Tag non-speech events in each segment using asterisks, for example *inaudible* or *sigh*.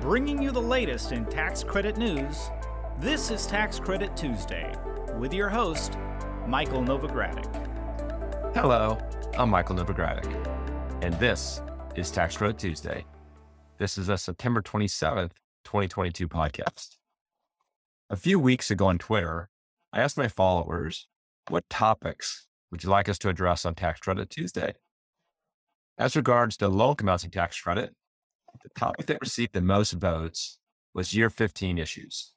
Bringing you the latest in tax credit news, this is Tax Credit Tuesday with your host, Michael Novogradac. Hello, I'm Michael Novogradac, and this is Tax Credit Tuesday. This is a September 27th, 2022 podcast. A few weeks ago on Twitter, I asked my followers, what topics would you like us to address on Tax Credit Tuesday? As regards to low income tax credit, the topic that received the most votes was year 15 issues.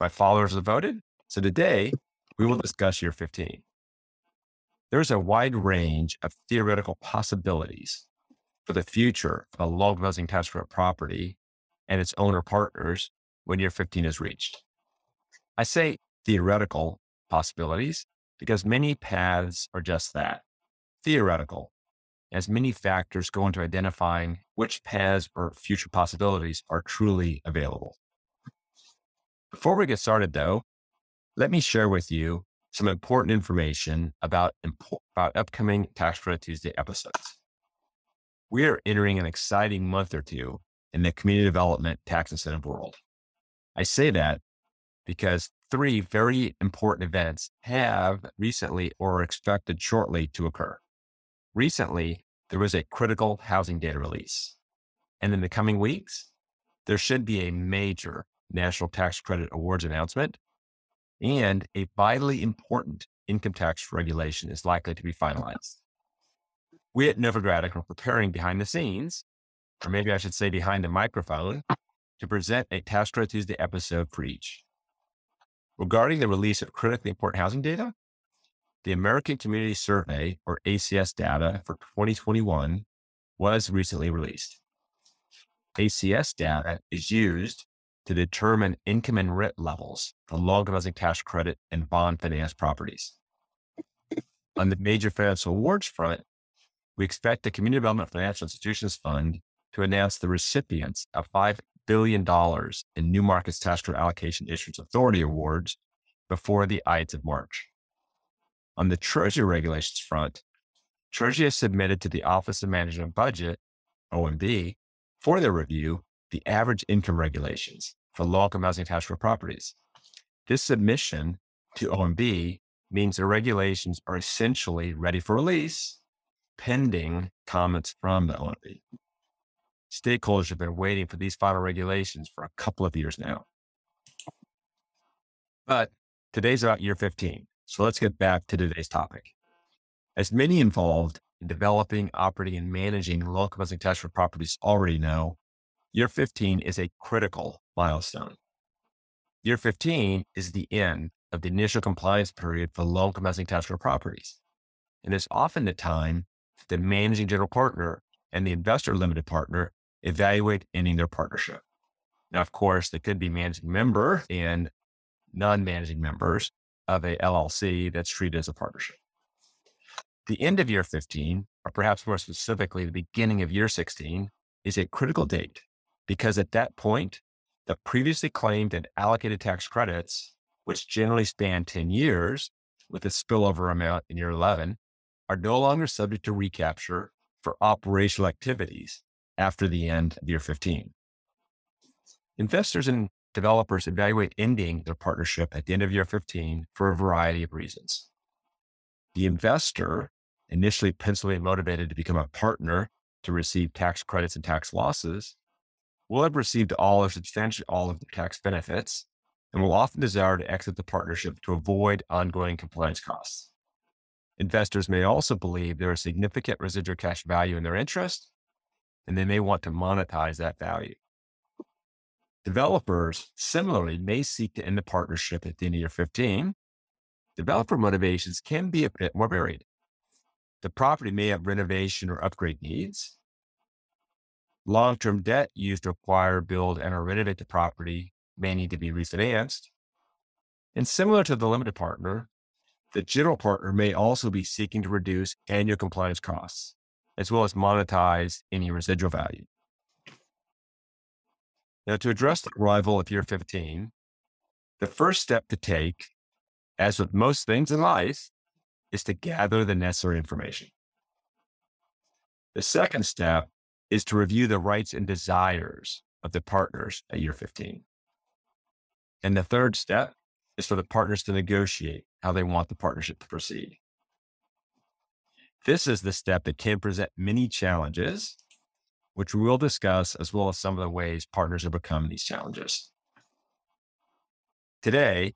My followers have voted. So today we will discuss year 15. There's a wide range of theoretical possibilities for the future of a income tax property and its owner partners when year 15 is reached. I say theoretical possibilities because many paths are just that theoretical as many factors go into identifying which paths or future possibilities are truly available. Before we get started, though, let me share with you some important information about, about upcoming Tax Credit Tuesday episodes. We are entering an exciting month or two in the community development tax incentive world. I say that because three very important events have recently or are expected shortly to occur. Recently, there was a critical housing data release. And in the coming weeks, there should be a major National Tax Credit Awards announcement and a vitally important income tax regulation is likely to be finalized. We at Novogradac are preparing behind the scenes, or maybe I should say behind the microphone, to present a Tax Credit Tuesday episode for each. Regarding the release of critically important housing data, the American Community Survey, or ACS data for 2021, was recently released. ACS data is used to determine income and rent levels for low housing tax credit and bond finance properties. On the major financial awards front, we expect the Community Development Financial Institutions Fund to announce the recipients of $5 billion in New Markets Tax Credit Allocation Issuance Authority awards before the Ides of March. On the Treasury regulations front, Treasury has submitted to the Office of Management and Budget, OMB, for their review the average income regulations for low income housing taxable properties. This submission to OMB means the regulations are essentially ready for release pending comments from the OMB. Stakeholders have been waiting for these final regulations for a couple of years now. But today's about year 15. So let's get back to today's topic. As many involved in developing, operating, and managing local housing tax properties already know, year 15 is a critical milestone. Year 15 is the end of the initial compliance period for low income housing tax properties. And it's often the time the managing general partner and the investor limited partner evaluate ending their partnership. Now, of course, there could be managing member and non managing members, of a LLC that's treated as a partnership. The end of year 15, or perhaps more specifically, the beginning of year 16, is a critical date because at that point, the previously claimed and allocated tax credits, which generally span 10 years with a spillover amount in year 11, are no longer subject to recapture for operational activities after the end of year 15. Investors and developers evaluate ending their partnership at the end of year 15 for a variety of reasons. The investor, initially principally motivated to become a partner to receive tax credits and tax losses, will have received all or substantially all of the tax benefits and will often desire to exit the partnership to avoid ongoing compliance costs. Investors may also believe there is significant residual cash value in their interest, and they may want to monetize that value. Developers similarly may seek to end the partnership at the end of year 15. Developer motivations can be a bit more varied. The property may have renovation or upgrade needs. Long term debt used to acquire, build, and or renovate the property may need to be refinanced. And similar to the limited partner, the general partner may also be seeking to reduce annual compliance costs, as well as monetize any residual value. Now, to address the arrival of year 15, the first step to take, as with most things in life, is to gather the necessary information. The second step is to review the rights and desires of the partners at year 15. And the third step is for the partners to negotiate how they want the partnership to proceed. This is the step that can present many challenges, which we will discuss, as well as some of the ways partners overcome these challenges. Today,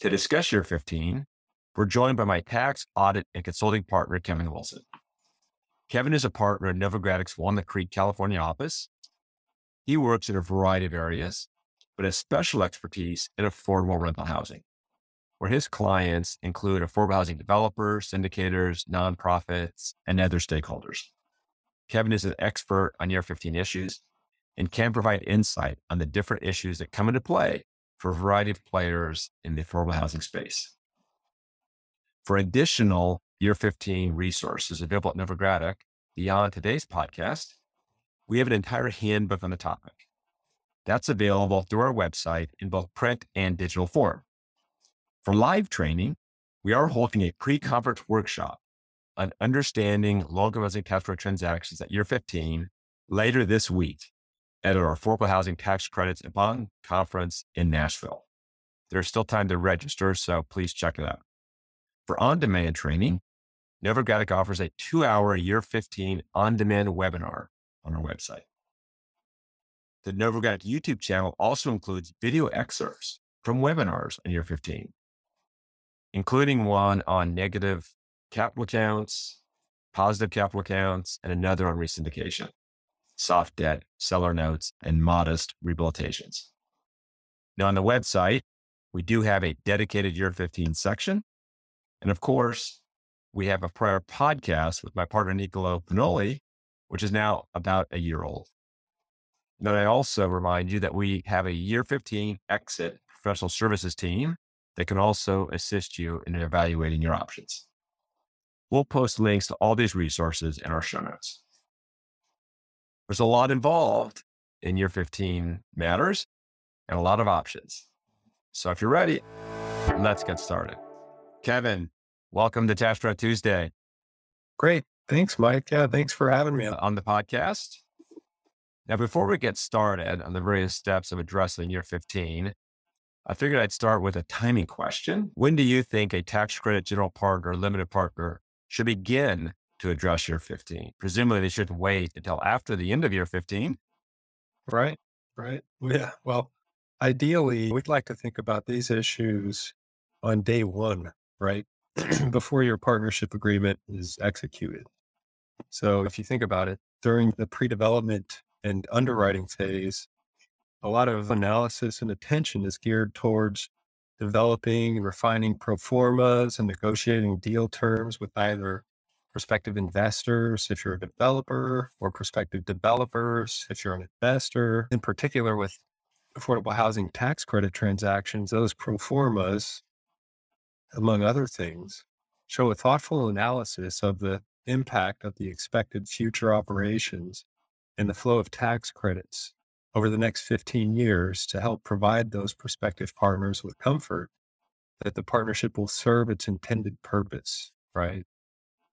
to discuss year 15, we're joined by my tax, audit, and consulting partner, Kevin Wilson. Kevin is a partner in Novogradac's Walnut Creek, California office. He works in a variety of areas, but has special expertise in affordable rental housing, where his clients include affordable housing developers, syndicators, nonprofits, and other stakeholders. Kevin is an expert on year 15 issues and can provide insight on the different issues that come into play for a variety of players in the affordable housing space. For additional year 15 resources available at Novogradac beyond today's podcast, we have an entire handbook on the topic. That's available through our website in both print and digital form. For live training, we are holding a pre-conference workshop on understanding housing tax credit transactions at year 15 later this week at our affordable housing tax credits and bond conference in Nashville. There's still time to register, so please check it out. For on-demand training, Novogradac offers a two-hour year 15 on-demand webinar on our website. The Novogradac YouTube channel also includes video excerpts from webinars on year 15, including one on negative capital accounts, positive capital accounts, and another on resyndication, soft debt, seller notes, and modest rehabilitations. Now, on the website, we do have a dedicated year 15 section. And of course, we have a prior podcast with my partner, Nicolo Pinoli, which is now about a year old. Then I also remind you that we have a year 15 exit professional services team that can also assist you in evaluating your options. We'll post links to all these resources in our show notes. There's a lot involved in year 15 matters and a lot of options. So if you're ready, let's get started. Kevin, welcome to Tax Tuesday. Great. Thanks, Mike. Yeah, thanks for having me on the podcast. Now, before we get started on the various steps of addressing year 15, I figured I'd start with a timing question. When do you think a tax credit general partner limited partner should begin to address year 15. Presumably, they shouldn't wait until after the end of year 15. Right, right. Yeah. Well, ideally, we'd like to think about these issues on day one, right? *clears throat* Before your partnership agreement is executed. So if you think about it, during the pre development and underwriting phase, a lot of analysis and attention is geared towards developing refining pro formas and negotiating deal terms with either prospective investors, if you're a developer, or prospective developers, if you're an investor. In particular, with affordable housing tax credit transactions, those pro formas, among other things, show a thoughtful analysis of the impact of the expected future operations and the flow of tax credits over the next 15 years to help provide those prospective partners with comfort that the partnership will serve its intended purpose, right?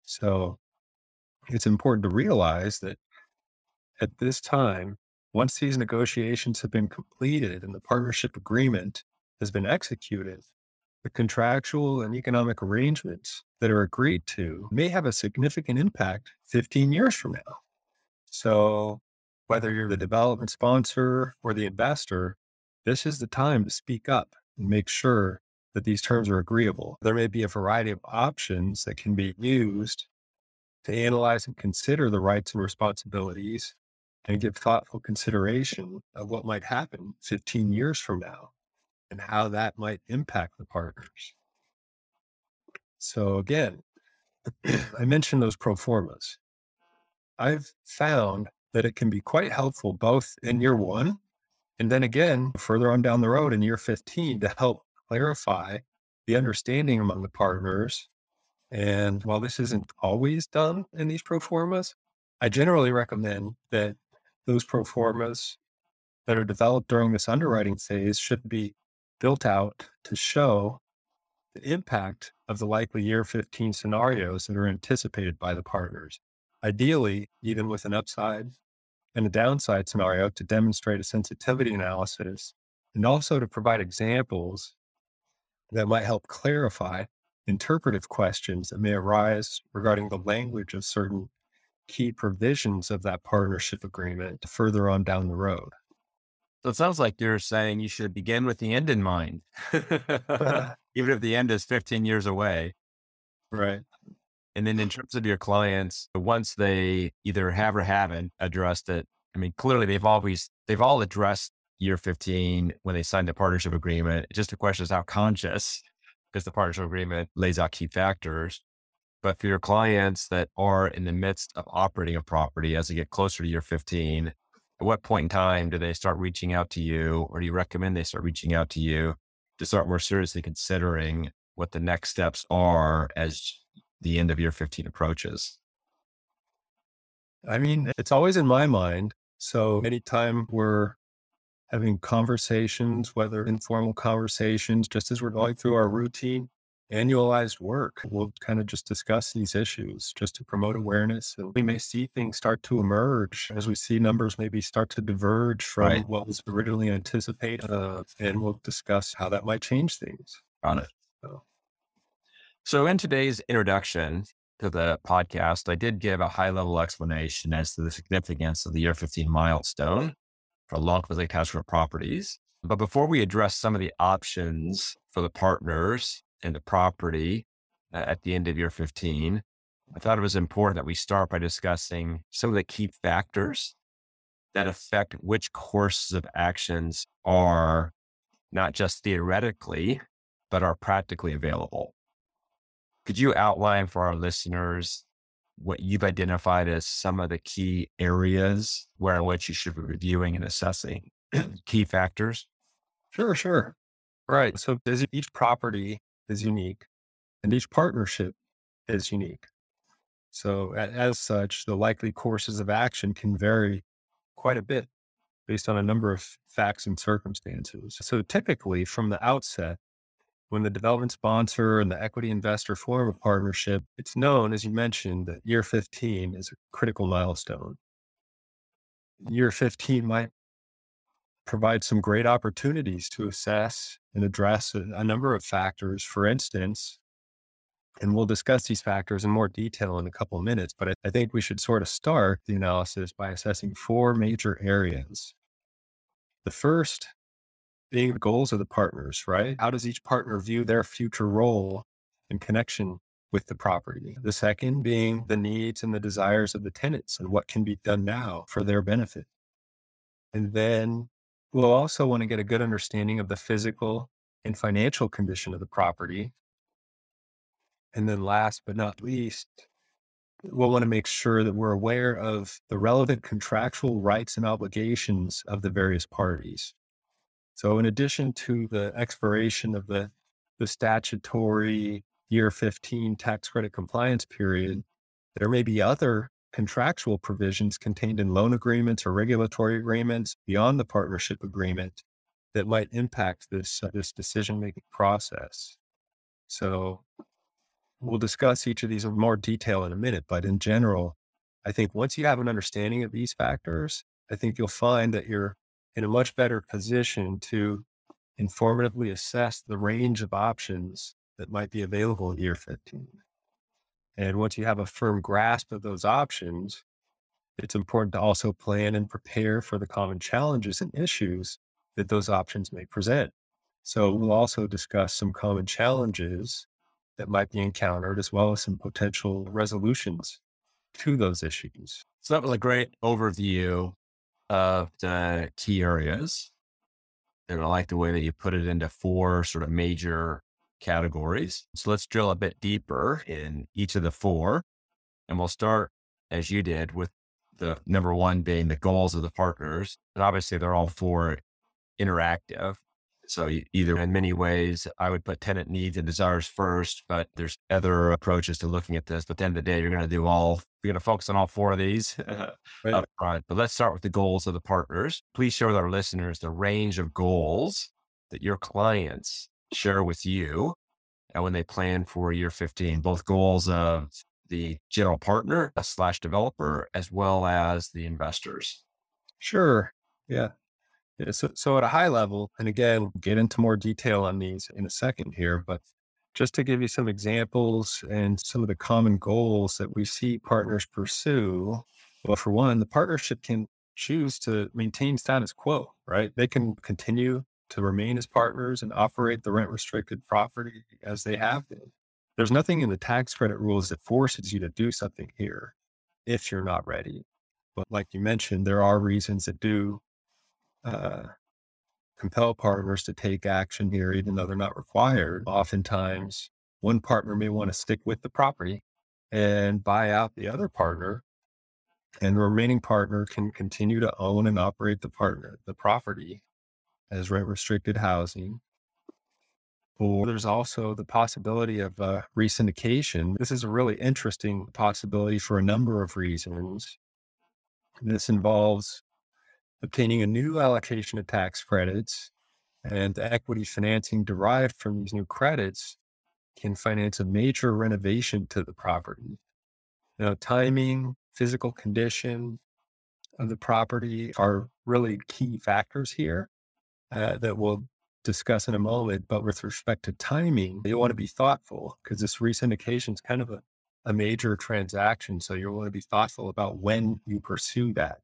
So it's important to realize that at this time, once these negotiations have been completed and the partnership agreement has been executed, the contractual and economic arrangements that are agreed to may have a significant impact 15 years from now. So whether you're the development sponsor or the investor, this is the time to speak up and make sure that these terms are agreeable. There may be a variety of options that can be used to analyze and consider the rights and responsibilities and give thoughtful consideration of what might happen 15 years from now and how that might impact the partners. So again, *clears throat* I mentioned those pro formas. I've found that it can be quite helpful both in year one and then again further on down the road in year 15 to help clarify the understanding among the partners. And while this isn't always done in these pro formas, I generally recommend that those pro formas that are developed during this underwriting phase should be built out to show the impact of the likely year 15 scenarios that are anticipated by the partners. Ideally, even with an upside and a downside scenario to demonstrate a sensitivity analysis and also to provide examples that might help clarify interpretive questions that may arise regarding the language of certain key provisions of that partnership agreement further on down the road. So it sounds like you're saying you should begin with the end in mind, *laughs* even if the end is 15 years away. Right. And then in terms of your clients, once they either have or haven't addressed it, I mean, clearly they've always, they've all addressed year 15 when they signed the partnership agreement. Just the question is how conscious, *laughs* because the partnership agreement lays out key factors. But for your clients that are in the midst of operating a property as they get closer to year 15, at what point in time do they start reaching out to you, or do you recommend they start reaching out to you to start more seriously considering what the next steps are as the end of year 15 approaches? I mean, it's always in my mind. So anytime we're having conversations, whether informal conversations, just as we're going through our routine annualized work, we'll kind of just discuss these issues just to promote awareness. And we may see things start to emerge as we see numbers maybe start to diverge from right. what was originally anticipated. Uh, and we'll discuss how that might change things. Got it. So. So, in today's introduction, to the podcast, I did give a high level explanation as to the significance of the year 15 milestone for long physically attachment properties. But before we address some of the options for the partners and the property uh, at the end of year 15, I thought it was important that we start by discussing some of the key factors that affect which courses of actions are not just theoretically, but are practically available. Could you outline for our listeners what you've identified as some of the key areas where in which you should be reviewing and assessing *clears throat* key factors? Sure, sure. Right. So each property is unique and each partnership is unique. So as such, the likely courses of action can vary quite a bit based on a number of facts and circumstances. So typically from the outset, when the development sponsor and the equity investor form a partnership, it's known, as you mentioned, that year 15 is a critical milestone. Year 15 might provide some great opportunities to assess and address a, a number of factors. For instance, and we'll discuss these factors in more detail in a couple of minutes, but I, I think we should sort of start the analysis by assessing four major areas. The first being the goals of the partners, right? How does each partner view their future role in connection with the property? The second being the needs and the desires of the tenants and what can be done now for their benefit. And then we'll also want to get a good understanding of the physical and financial condition of the property. And then last but not least, we'll want to make sure that we're aware of the relevant contractual rights and obligations of the various parties. So in addition to the expiration of the, the statutory year 15 tax credit compliance period, there may be other contractual provisions contained in loan agreements or regulatory agreements beyond the partnership agreement that might impact this, uh, this decision making process. So we'll discuss each of these in more detail in a minute, but in general, I think once you have an understanding of these factors, I think you'll find that you're in a much better position to informatively assess the range of options that might be available in year 15. And once you have a firm grasp of those options, it's important to also plan and prepare for the common challenges and issues that those options may present. So we'll also discuss some common challenges that might be encountered as well as some potential resolutions to those issues. So that was a great overview of the key areas. And I like the way that you put it into four sort of major categories. So let's drill a bit deeper in each of the four. And we'll start, as you did, with the number one being the goals of the partners. And obviously, they're all four interactive. So either in many ways, I would put tenant needs and desires first, but there's other approaches to looking at this. But at the end of the day, you're going to do all, you're going to focus on all four of these *laughs* right. up front. But let's start with the goals of the partners. Please share with our listeners the range of goals that your clients share with you and when they plan for year 15, both goals of the general partner slash developer, as well as the investors. Sure. Yeah. Yeah. So, so at a high level, and again, we'll get into more detail on these in a second here, but just to give you some examples and some of the common goals that we see partners pursue. Well, for one, the partnership can choose to maintain status quo, right? They can continue to remain as partners and operate the rent restricted property as they have been. There's nothing in the tax credit rules that forces you to do something here if you're not ready. But like you mentioned, there are reasons that do uh, compel partners to take action here, even though they're not required. Oftentimes, one partner may want to stick with the property and buy out the other partner, and the remaining partner can continue to own and operate the partner, the property as rent restricted housing. Or there's also the possibility of uh, resyndication. This is a really interesting possibility for a number of reasons. This involves obtaining a new allocation of tax credits and equity financing derived from these new credits can finance a major renovation to the property. Now, timing, physical condition of the property are really key factors here uh, that we'll discuss in a moment. But with respect to timing, you want to be thoughtful because this resyndication is kind of a, a major transaction. So you want to be thoughtful about when you pursue that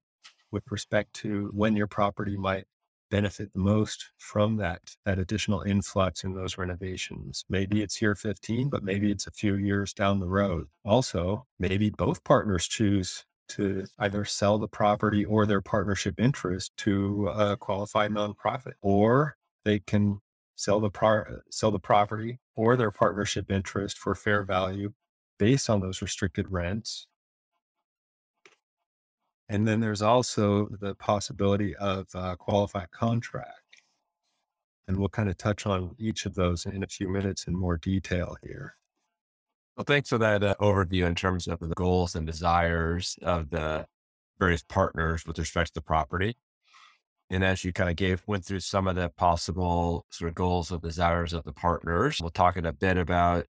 with respect to when your property might benefit the most from that that additional influx in those renovations. Maybe it's year 15, but maybe it's a few years down the road. Also, maybe both partners choose to either sell the property or their partnership interest to a qualified nonprofit, or they can sell the sell the property or their partnership interest for fair value based on those restricted rents and then there's also the possibility of a qualified contract. And we'll kind of touch on each of those in a few minutes in more detail here. Well, thanks for that uh, overview in terms of the goals and desires of the various partners with respect to the property. And as you kind of gave, went through some of the possible sort of goals and desires of the partners, we'll talk in a bit about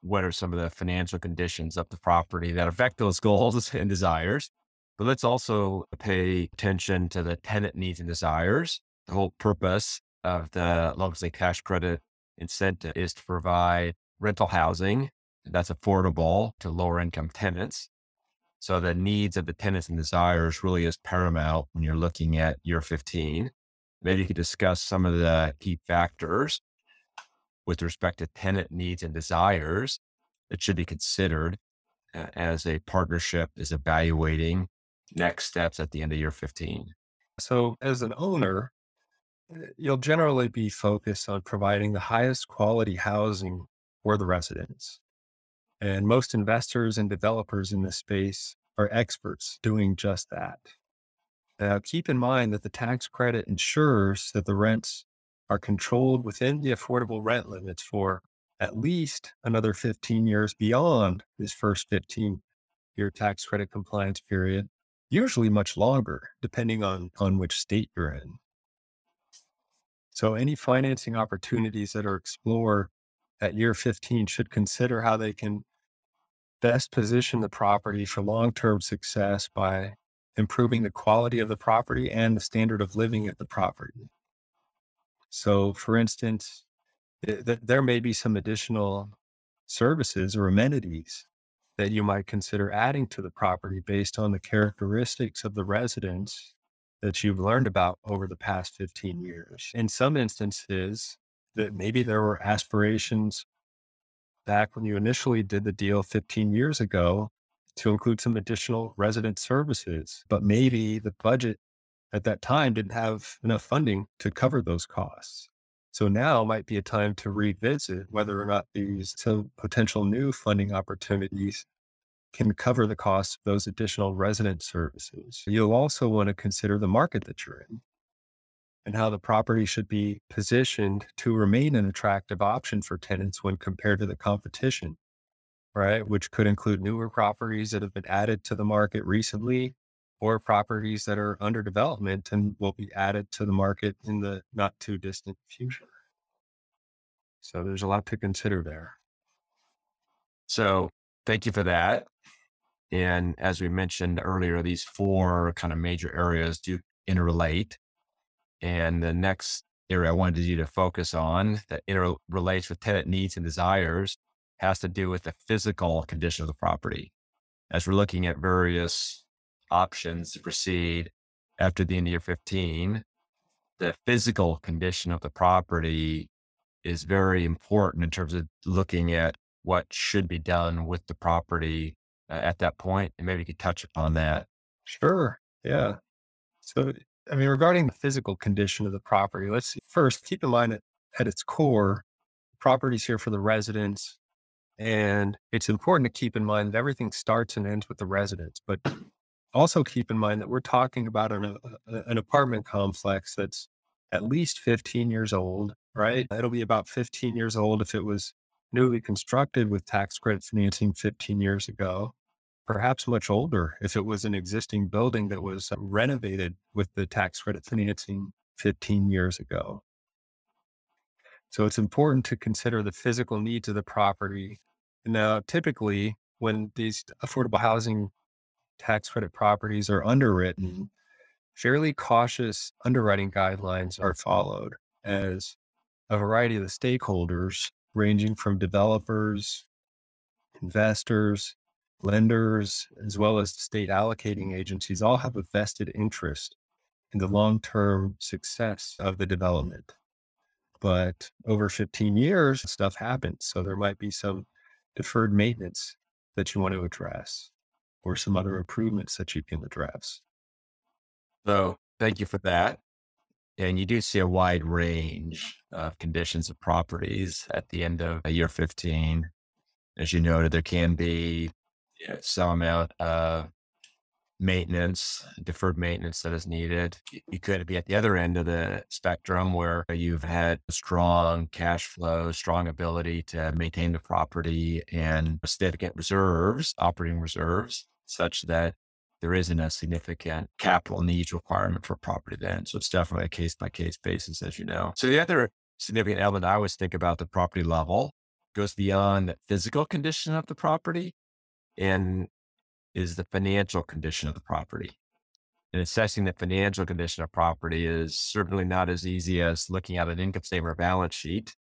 what are some of the financial conditions of the property that affect those *laughs* goals and desires. But let's also pay attention to the tenant needs and desires. The whole purpose of the low cash credit incentive is to provide rental housing that's affordable to lower income tenants. So the needs of the tenants and desires really is paramount when you're looking at year 15. Maybe you could discuss some of the key factors with respect to tenant needs and desires that should be considered uh, as a partnership is evaluating next steps at the end of year 15? So, as an owner, eh, you'll generally be focused on providing the highest quality housing for the residents. And most investors and developers in this space are experts doing just that. Now, keep in mind that the tax credit ensures that the rents are controlled within the affordable rent limits for at least another 15 years beyond this first 15 year tax credit compliance period usually much longer, depending on, on which state you're in. So, any financing opportunities that are explored at year 15 should consider how they can best position the property for long term success by improving the quality of the property and the standard of living at the property. So, for instance, th- there may be some additional services or amenities that you might consider adding to the property based on the characteristics of the residents that you've learned about over the past 15 years. In some instances, that maybe there were aspirations back when you initially did the deal 15 years ago to include some additional resident services, but maybe the budget at that time didn't have enough funding to cover those costs. So now might be a time to revisit whether or not these potential new funding opportunities can cover the cost of those additional resident services. You'll also want to consider the market that you're in and how the property should be positioned to remain an attractive option for tenants when compared to the competition, right? Which could include newer properties that have been added to the market recently or properties that are under development and will be added to the market in the not too distant future. So there's a lot to consider there. So thank you for that. And as we mentioned earlier, these four kind of major areas do interrelate. And the next area I wanted you to focus on that interrelates with tenant needs and desires has to do with the physical condition of the property. As we're looking at various options to proceed after the end of year 15, the physical condition of the property is very important in terms of looking at what should be done with the property uh, at that point. And maybe you could touch upon that. Sure. Yeah. So, I mean, regarding the physical condition of the property, let's see. First, keep in mind that at its core, property's here for the residents. And it's important to keep in mind that everything starts and ends with the residents. But also keep in mind that we're talking about an, uh, an apartment complex that's at least 15 years old, right? It'll be about 15 years old if it was newly constructed with tax credit financing 15 years ago, perhaps much older if it was an existing building that was renovated with the tax credit financing 15 years ago. So it's important to consider the physical needs of the property. Now, typically, when these affordable housing tax credit properties are underwritten, mm-hmm. fairly cautious underwriting guidelines are followed as a variety of the stakeholders, ranging from developers, investors, lenders, as well as state allocating agencies, all have a vested interest in the long term success of the development. But over 15 years, stuff happens. So there might be some deferred maintenance that you want to address or some other improvements that you can address. So thank you for that. And you do see a wide range of conditions of properties at the end of year 15. As you noted, there can be you know, some amount of maintenance, deferred maintenance that is needed. You could be at the other end of the spectrum where you've had strong cash flow, strong ability to maintain the property and significant reserves, operating reserves, such that there isn't a significant capital needs requirement for property then. So it's definitely a case by case basis, as you know. So the other significant element I always think about the property level goes beyond the physical condition of the property and is the financial condition of the property. And assessing the financial condition of property is certainly not as easy as looking at an income statement or balance sheet.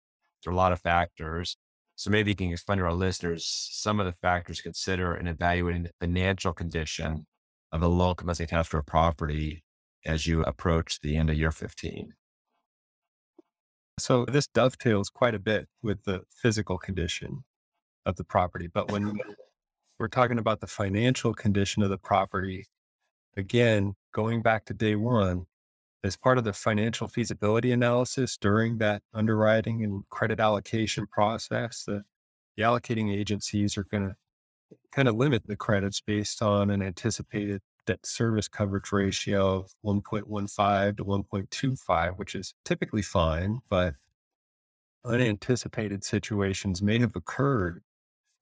There are a lot of factors. So maybe you can explain to our listeners some of the factors consider in evaluating the financial condition of a low capacity attached to a property as you approach the end of year 15? So this dovetails quite a bit with the physical condition of the property. But when we're talking about the financial condition of the property, again, going back to day one, as part of the financial feasibility analysis during that underwriting and credit allocation process, the, the allocating agencies are going to kind of limit the credits based on an anticipated debt service coverage ratio of 1.15 to 1.25, which is typically fine, but unanticipated situations may have occurred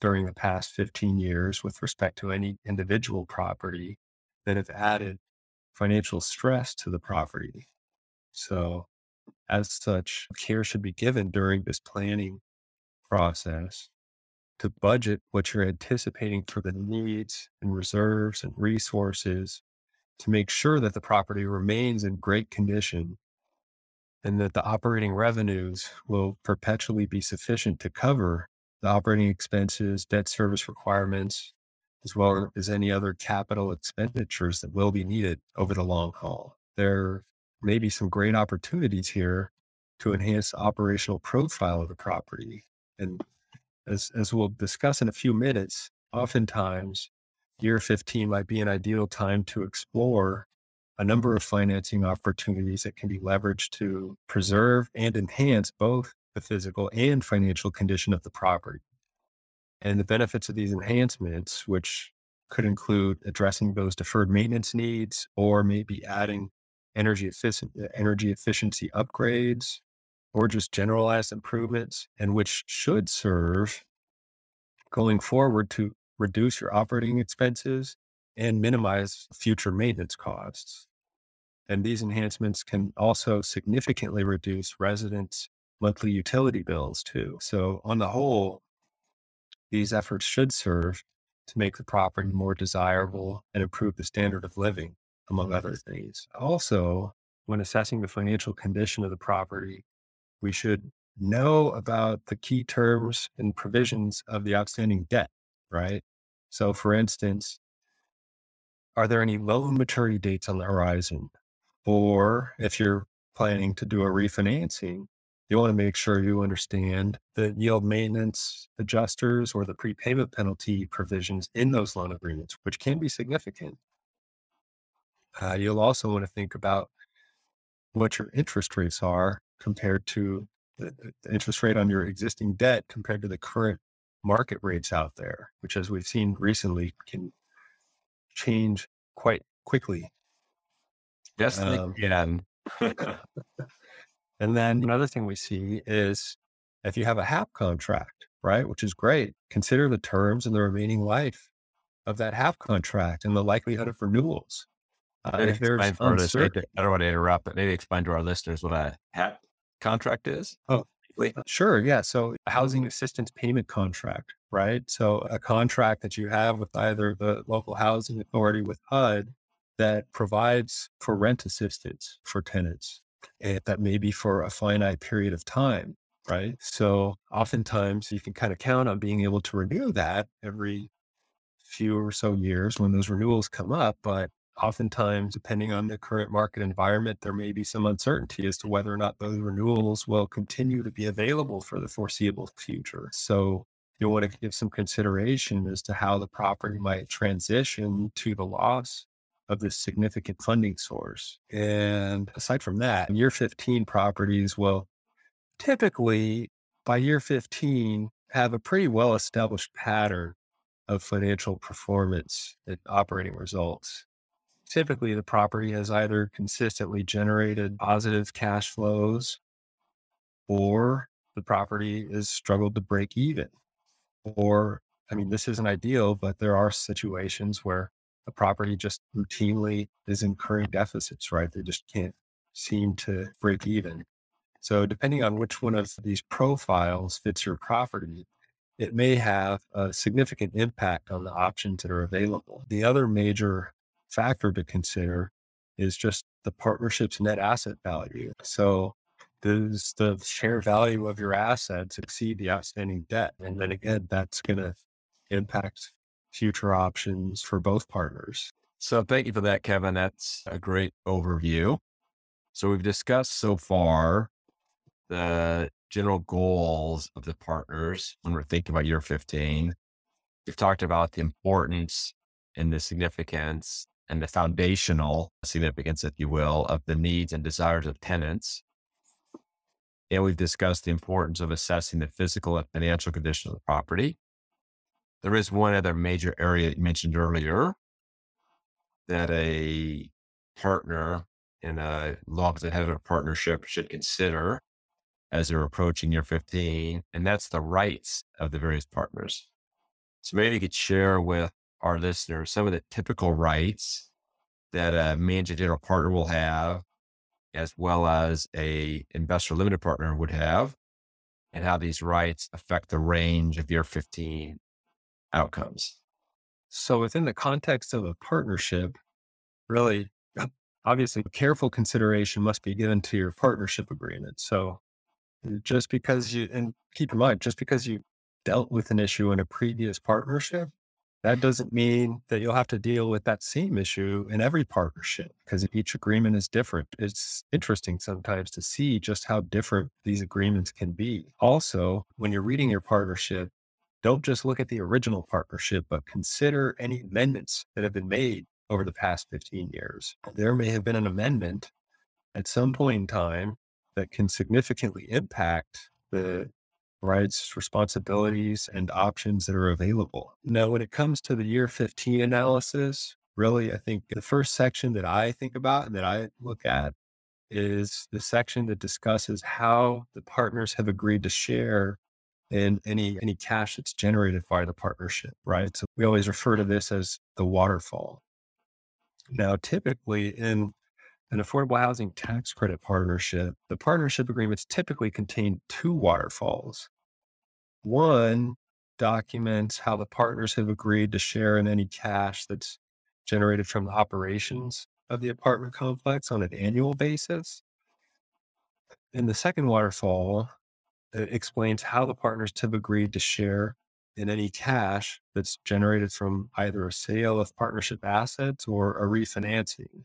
during the past 15 years with respect to any individual property that have added financial stress to the property. So, as such, care should be given during this planning process to budget what you're anticipating for the needs and reserves and resources to make sure that the property remains in great condition and that the operating revenues will perpetually be sufficient to cover the operating expenses, debt service requirements, as well as any other capital expenditures that will be needed over the long haul. There may be some great opportunities here to enhance the operational profile of the property. And as, as we'll discuss in a few minutes, oftentimes year 15 might be an ideal time to explore a number of financing opportunities that can be leveraged to preserve and enhance both the physical and financial condition of the property. And the benefits of these enhancements, which could include addressing those deferred maintenance needs or maybe adding energy, efficient, uh, energy efficiency upgrades or just generalized improvements, and which should serve going forward to reduce your operating expenses and minimize future maintenance costs. And these enhancements can also significantly reduce residents' monthly utility bills too. So, on the whole, these efforts should serve to make the property more desirable and improve the standard of living, among other things. Also, when assessing the financial condition of the property, we should know about the key terms and provisions of the outstanding debt, right? So, for instance, are there any loan maturity dates on the horizon? Or if you're planning to do a refinancing, you want to make sure you understand the yield maintenance adjusters or the prepayment penalty provisions in those loan agreements, which can be significant. Uh, you'll also want to think about what your interest rates are compared to the, the interest rate on your existing debt compared to the current market rates out there, which, as we've seen recently, can change quite quickly. Yes, um, again. *laughs* *laughs* and then mm-hmm. another thing we see is if you have a HAP contract, right, which is great, consider the terms and the remaining life of that HAP contract and the likelihood of renewals. Uh, if there's uncertainty, I don't want to interrupt, but maybe explain to our listeners what a HAP contract is. Oh, uh, sure. Yeah. So, a housing mm-hmm. assistance payment contract, right? So, a contract that you have with either the local housing authority with HUD that provides for rent assistance for tenants. And that may be for a finite period of time, right? So oftentimes you can kind of count on being able to renew that every few or so years when those renewals come up. But oftentimes, depending on the current market environment, there may be some uncertainty as to whether or not those renewals will continue to be available for the foreseeable future. So you'll want to give some consideration as to how the property might transition to the loss of this significant funding source. And aside from that, year 15 properties will typically by year 15 have a pretty well established pattern of financial performance and operating results. Typically, the property has either consistently generated positive cash flows or the property has struggled to break even. Or, I mean, this isn't ideal, but there are situations where the property just routinely is incurring deficits, right? They just can't seem to break even. So, depending on which one of these profiles fits your property, it may have a significant impact on the options that are available. The other major factor to consider is just the partnership's net asset value. So, does the share value of your assets exceed the outstanding debt? And then again, that's going to impact future options for both partners. So thank you for that, Kevin. That's a great overview. So we've discussed so far the general goals of the partners when we're thinking about year 15. We've talked about the importance and the significance and the foundational significance, if you will, of the needs and desires of tenants. And we've discussed the importance of assessing the physical and financial condition of the property. There is one other major area you mentioned earlier that a partner in a law that has a partnership should consider as they're approaching year 15, and that's the rights of the various partners. So maybe you could share with our listeners some of the typical rights that a managing general partner will have, as well as a investor limited partner would have, and how these rights affect the range of year 15 outcomes. So, within the context of a partnership, really, uh, obviously, careful consideration must be given to your partnership agreement. So, uh, just because you, and keep in mind, just because you dealt with an issue in a previous partnership, that doesn't mean that you'll have to deal with that same issue in every partnership because each agreement is different. It's interesting sometimes to see just how different these agreements can be. Also, when you're reading your partnership, don't just look at the original partnership, but consider any amendments that have been made over the past 15 years. There may have been an amendment at some point in time that can significantly impact the rights, responsibilities, and options that are available. Now, when it comes to the year 15 analysis, really, I think the first section that I think about and that I look at is the section that discusses how the partners have agreed to share in any any cash that's generated by the partnership, right? So we always refer to this as the waterfall. Now, typically in an affordable housing tax credit partnership, the partnership agreements typically contain two waterfalls. One documents how the partners have agreed to share in any cash that's generated from the operations of the apartment complex on an annual basis. And the second waterfall it explains how the partners have agreed to share in any cash that's generated from either a sale of partnership assets or a refinancing.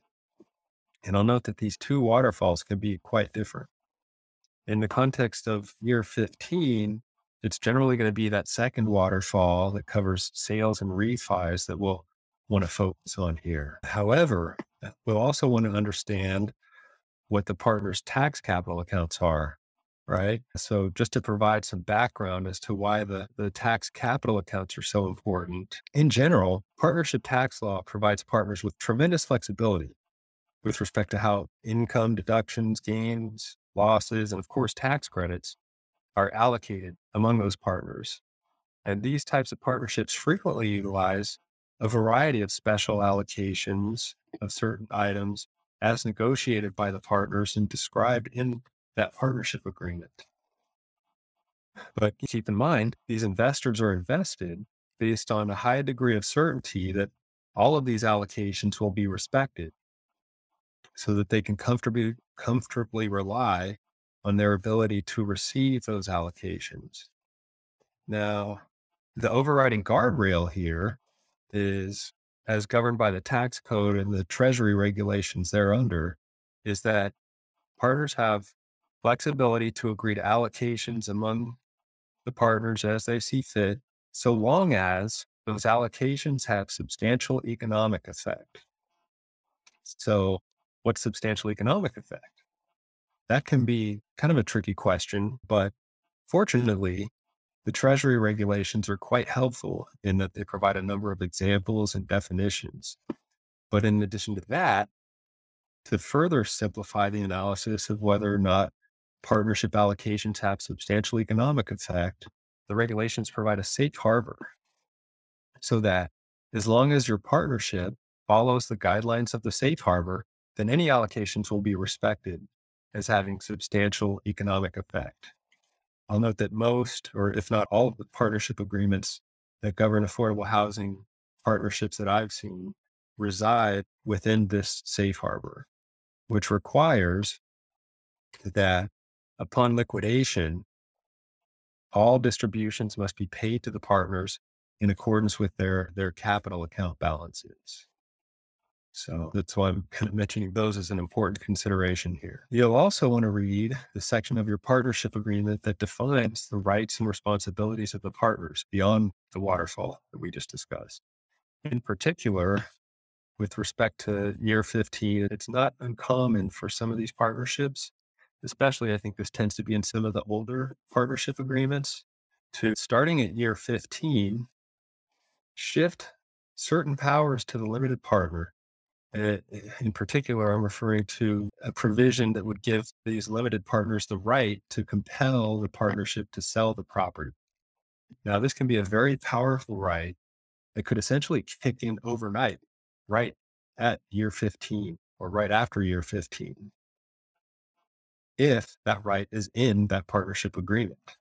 And I'll note that these two waterfalls can be quite different. In the context of year 15, it's generally going to be that second waterfall that covers sales and refis that we'll want to focus on here. However, we'll also want to understand what the partner's tax capital accounts are, right? So just to provide some background as to why the, the tax capital accounts are so important. In general, partnership tax law provides partners with tremendous flexibility with respect to how income deductions, gains, losses, and of course, tax credits are allocated among those partners. And these types of partnerships frequently utilize a variety of special allocations of certain items as negotiated by the partners and described in that partnership agreement. But keep in mind, these investors are invested based on a high degree of certainty that all of these allocations will be respected so that they can comfortably comfortably rely on their ability to receive those allocations. Now, the overriding guardrail here is as governed by the tax code and the treasury regulations thereunder is that partners have flexibility to agree to allocations among the partners as they see fit, so long as those allocations have substantial economic effect. So, what's substantial economic effect? That can be kind of a tricky question, but fortunately, the Treasury regulations are quite helpful in that they provide a number of examples and definitions. But in addition to that, to further simplify the analysis of whether or not partnership allocations have substantial economic effect, the regulations provide a safe harbor so that as long as your partnership follows the guidelines of the safe harbor, then any allocations will be respected as having substantial economic effect. I'll note that most, or if not all of the partnership agreements that govern affordable housing partnerships that I've seen reside within this safe harbor, which requires that upon liquidation, all distributions must be paid to the partners in accordance with their, their capital account balances. So that's why I'm kind of mentioning those as an important consideration here. You'll also want to read the section of your partnership agreement that defines the rights and responsibilities of the partners beyond the waterfall that we just discussed. In particular, with respect to year 15, it's not uncommon for some of these partnerships, especially I think this tends to be in some of the older partnership agreements, to starting at year 15, shift certain powers to the limited partner uh, in particular, I'm referring to a provision that would give these limited partners the right to compel the partnership to sell the property. Now, this can be a very powerful right that could essentially kick in overnight, right at year 15 or right after year 15, if that right is in that partnership agreement.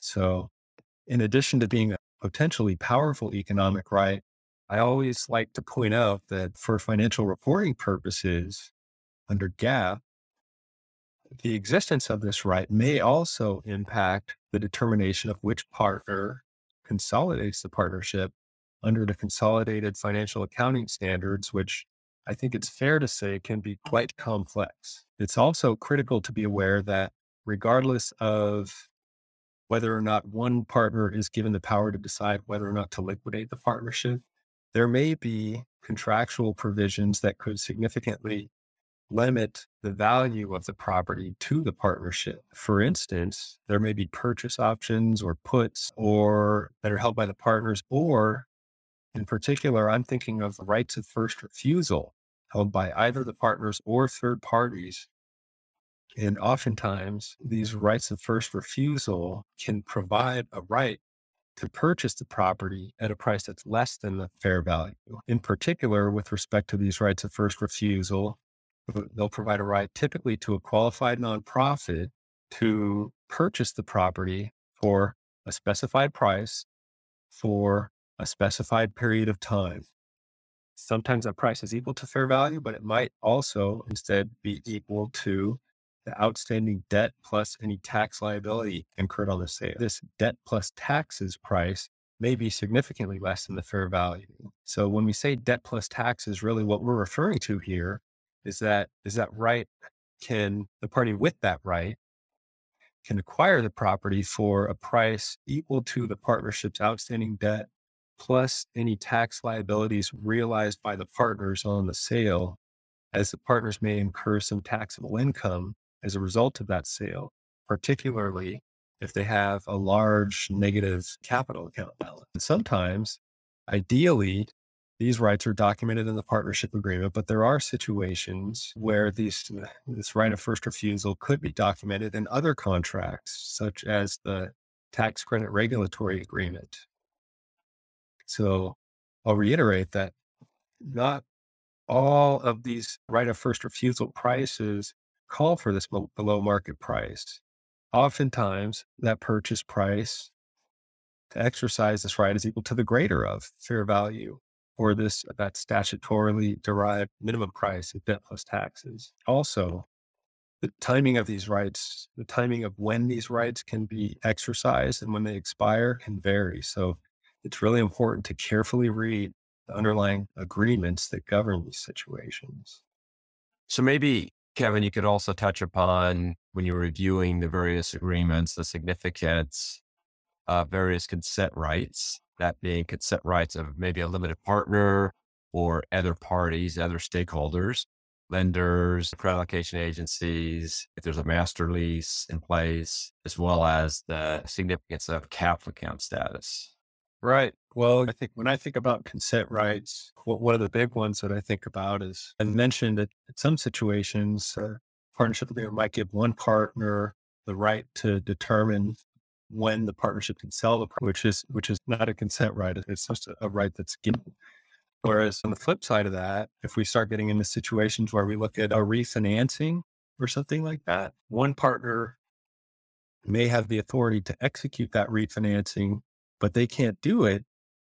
So, in addition to being a potentially powerful economic right, I always like to point out that for financial reporting purposes under GAAP, the existence of this right may also impact the determination of which partner consolidates the partnership under the consolidated financial accounting standards, which I think it's fair to say it can be uh-huh. quite complex. It's also critical to be aware that regardless of whether or not one partner is given the power to decide whether or not to liquidate the partnership, there may be contractual provisions that could significantly limit the value of the property to the partnership. For instance, there may be purchase options or puts or that are held by the partners or in particular, I'm thinking of the rights of first refusal held by either the partners or third parties. And oftentimes, these rights of first refusal can provide a right to purchase the property at a price that's less than the fair value. In particular, with respect to these rights of first refusal, they'll provide a right typically to a qualified nonprofit to purchase the property for a specified price for a specified period of time. Sometimes that price is equal to fair value, but it might also instead be equal to the outstanding debt plus any tax liability incurred on the sale. This debt plus taxes price may be significantly less than the fair value. So when we say debt plus taxes, really what we're referring to here is that is that right can the party with that right can acquire the property for a price equal to the partnership's outstanding debt plus any tax liabilities realized by the partners on the sale, as the partners may incur some taxable income as a result of that sale, particularly if they have a large negative capital account balance. And sometimes, ideally, these rights are documented in the partnership agreement, but there are situations where these this right of first refusal could be documented in other contracts, such as the tax credit regulatory agreement. So I'll reiterate that not all of these right of first refusal prices call for this below market price. Oftentimes, that purchase price to exercise this right is equal to the greater of fair value or this that statutorily derived minimum price of debt plus taxes. Also, the timing of these rights, the timing of when these rights can be exercised and when they expire can vary. So it's really important to carefully read the underlying agreements that govern these situations. So maybe Kevin, you could also touch upon when you're reviewing the various agreements, the significance of various consent rights, that being consent rights of maybe a limited partner or other parties, other stakeholders, lenders, credit allocation agencies, if there's a master lease in place, as well as the significance of cap account status. Right. Well, I think when I think about consent rights, one of the big ones that I think about is I mentioned that in some situations, uh, partnership agreement might give one partner the right to determine when the partnership can sell the, which is which is not a consent right. It's just a, a right that's given. Whereas on the flip side of that, if we start getting into situations where we look at a refinancing or something like that, one partner may have the authority to execute that refinancing but they can't do it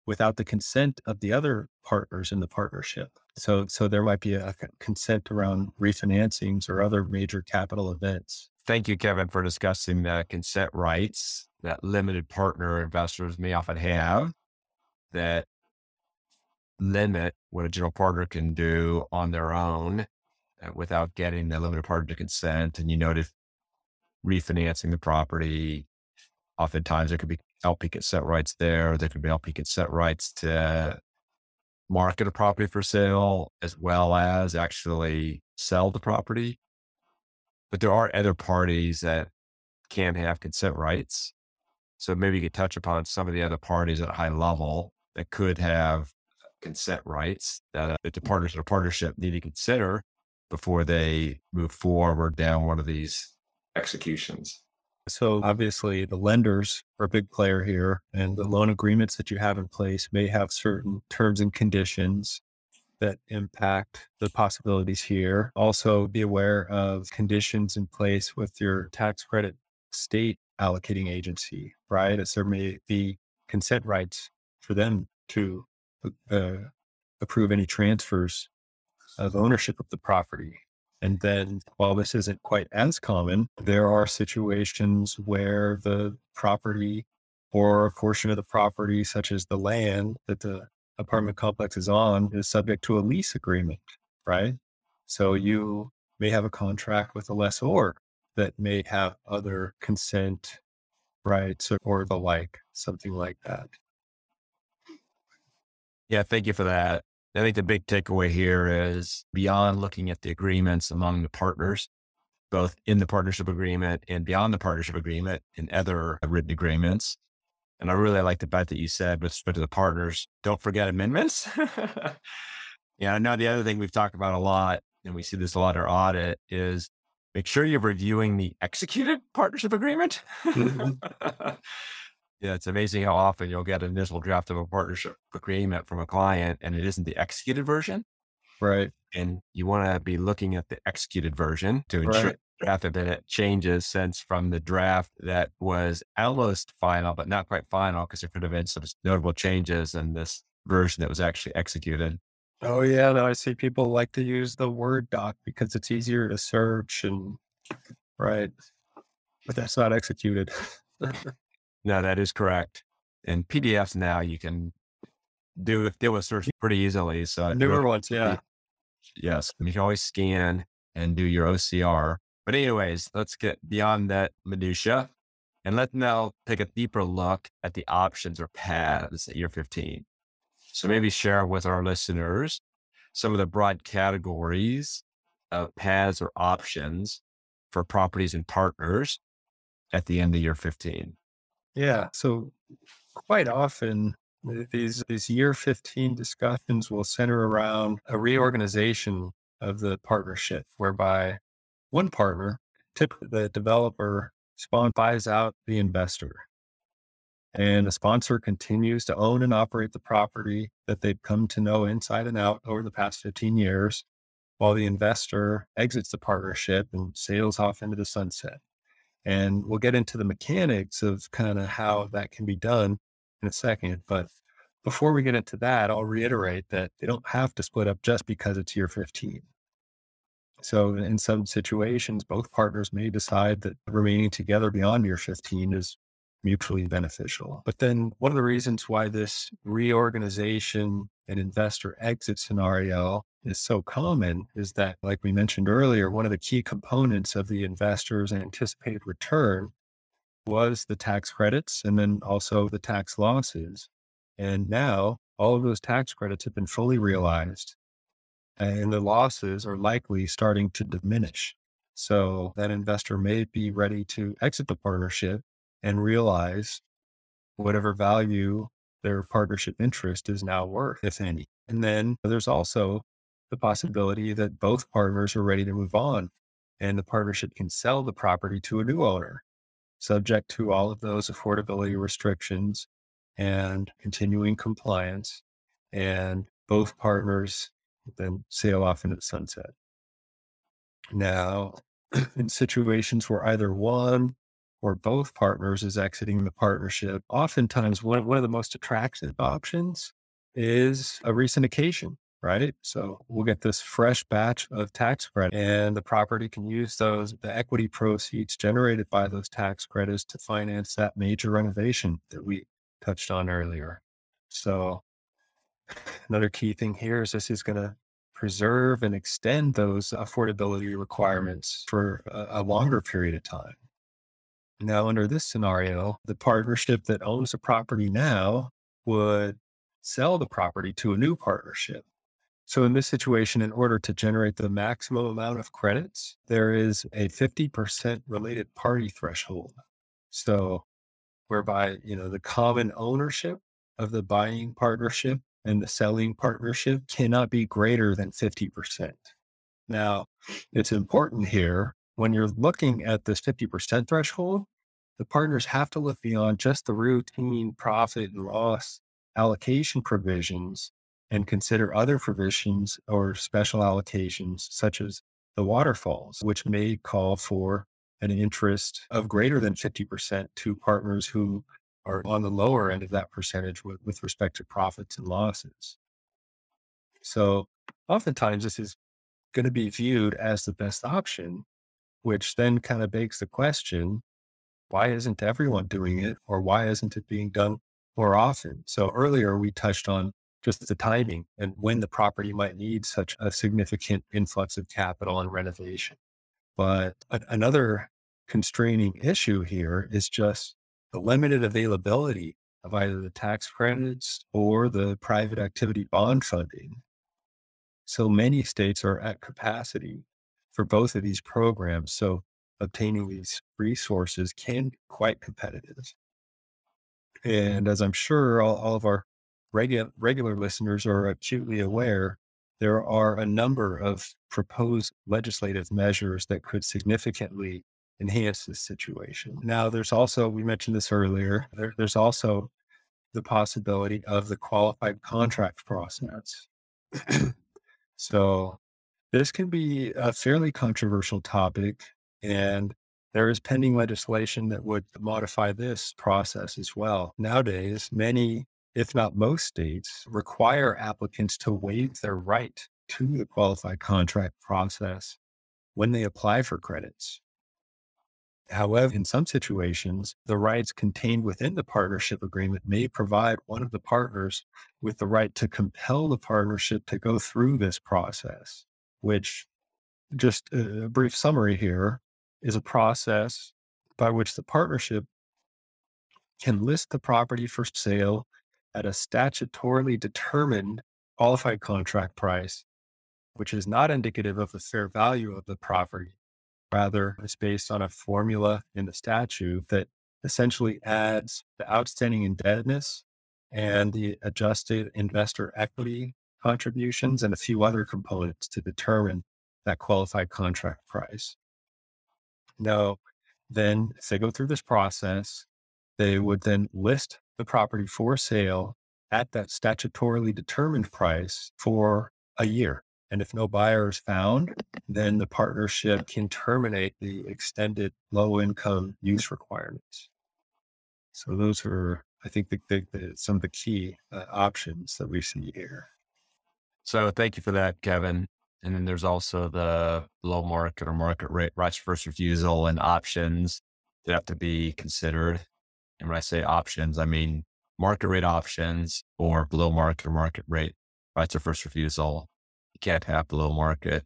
without the consent of the other partners in the partnership. So, so there might be a consent around refinancings or other major capital events. Thank you, Kevin, for discussing the consent rights that limited partner investors may often have that limit what a general partner can do on their own uh, without getting the limited partner to consent. And you noted refinancing the property. Oftentimes there could be LP consent rights there. There could be LP consent rights to market a property for sale as well as actually sell the property. But there are other parties that can have consent rights. So maybe you could touch upon some of the other parties at a high level that could have consent rights that, uh, the partners in a partnership need to consider before they move forward down one of these executions. So obviously the lenders are a big player here and the loan agreements that you have in place may have certain terms and conditions that impact the possibilities here. Also be aware of conditions in place with your tax credit state allocating agency, right? As there may be consent rights for them to uh, approve any transfers of ownership of the property. And then while this isn't quite as common, there are situations where the property or a portion of the property, such as the land that the apartment complex is on, is subject to a lease agreement, right? So you may have a contract with a lessor that may have other consent rights or, the like, something like that. Yeah, thank you for that. I think the big takeaway here is beyond looking at the agreements among the partners, both in the partnership agreement and beyond the partnership agreement in other written agreements. And I really like the fact that you said with respect to the partners, don't forget amendments. *laughs* yeah, I know the other thing we've talked about a lot, and we see this a lot in our audit, is make sure you're reviewing the executed partnership agreement. Mm-hmm. *laughs* Yeah, it's amazing how often you'll get an initial draft of a partnership agreement from a client and it isn't the executed version. Right. And you want to be looking at the executed version to ensure right. draft have been changes since from the draft that was almost final, but not quite final because there could have been some notable changes in this version that was actually executed. Oh yeah, no, I see people like to use the Word doc because it's easier to search and right, but that's not executed. *laughs* no, that is correct. And PDFs now, you can do deal with search pretty easily. So newer ones, yeah. Yes, you can always scan and do your OCR. But anyways, let's get beyond that minutia and let's now take a deeper look at the options or paths at year 15. So maybe share with our listeners some of the broad categories of paths or options for properties and partners at the end of year 15. Yeah. So quite often uh, these these year 15 discussions will center around a reorganization of the partnership whereby one partner, typically the developer, spawn buys out the investor. And the sponsor continues to own and operate the property that they've come to know inside and out over the past 15 years, while the investor exits the partnership and sails off into the sunset. And we'll get into the mechanics of kind of how that can be done in a second. But before we get into that, I'll reiterate that they don't have to split up just because it's year 15. So, in some situations, both partners may decide that remaining together beyond year 15 is mutually beneficial. But then, one of the reasons why this reorganization and investor exit scenario is so common is that, like we mentioned earlier, one of the key components of the investor's anticipated return was the tax credits and then also the tax losses. And now all of those tax credits have been fully realized and the losses are likely starting to diminish. So that investor may be ready to exit the partnership and realize whatever value their partnership interest is now worth, if any. And then there's also the possibility that both partners are ready to move on and the partnership can sell the property to a new owner, subject to all of those affordability restrictions and continuing compliance. And both partners then sail off into the sunset. Now, *clears throat* in situations where either one or both partners is exiting the partnership, oftentimes one, one of the most attractive options is a resyndication, right? So we'll get this fresh batch of tax credit and the property can use those, the equity proceeds generated by those tax credits to finance that major renovation that we touched on earlier. So *sighs* another key thing here is this is going to preserve and extend those affordability requirements for a, a, longer period of time. Now, under this scenario, the partnership that owns the property now would sell the property to a new partnership. So, in this situation, in order to generate the maximum amount of credits, there is a 50% related party threshold. So, whereby, you know, the common ownership of the buying partnership and the selling partnership cannot be greater than 50%. Now, it's important here when you're looking at this 50% threshold, the partners have to look beyond just the routine profit and loss allocation provisions and consider other provisions or special allocations, such as the waterfalls, which may call for an interest of greater than 50% to partners who are on the lower end of that percentage with, with respect to profits and losses. So oftentimes this is going to be viewed as the best option, which then kind of begs the question, why isn't everyone doing it or why isn't it being done more often? So earlier we touched on just the timing and when the property might need such a significant influx of capital and renovation. But another constraining issue here is just the limited availability of either the tax credits or the private activity bond funding. So many states are at capacity for both of these programs. So obtaining mm-hmm. these resources can be quite competitive. Mm-hmm. And as I'm sure all, all of our regular, regular listeners are acutely aware, there are a number of proposed legislative measures that could significantly enhance this situation. Now, there's also, we mentioned this earlier, there, there's also the possibility of the qualified contract process. *clears throat* so, this can be a fairly controversial topic. And there is pending legislation that would modify this process as well. Nowadays, many, if not most states, require applicants to waive their right to the qualified contract process when they apply for credits. However, in some situations, the rights contained within the partnership agreement may provide one of the partners with the right to compel the partnership to go through this process, which, just a brief summary here, is a process by which the partnership can list the property for sale at a statutorily determined qualified contract price, which is not indicative of the fair value of the property. Rather, it's based on a formula in the statute that essentially adds the outstanding indebtedness and the adjusted investor equity contributions and a few other components to determine that qualified contract price. Now, then if they go through this process, they would then list the property for sale at that statutorily determined price for a year. And if no buyer is found, then the partnership can terminate the extended low income use requirements. So those are, I think, the, the, the, some of the key uh, options that we see here. So thank you for that, Kevin. And then there's also the low market or market rate rights first refusal and options that have to be considered. And when I say options, I mean market rate options or below market or market rate rights of first refusal you can't have below market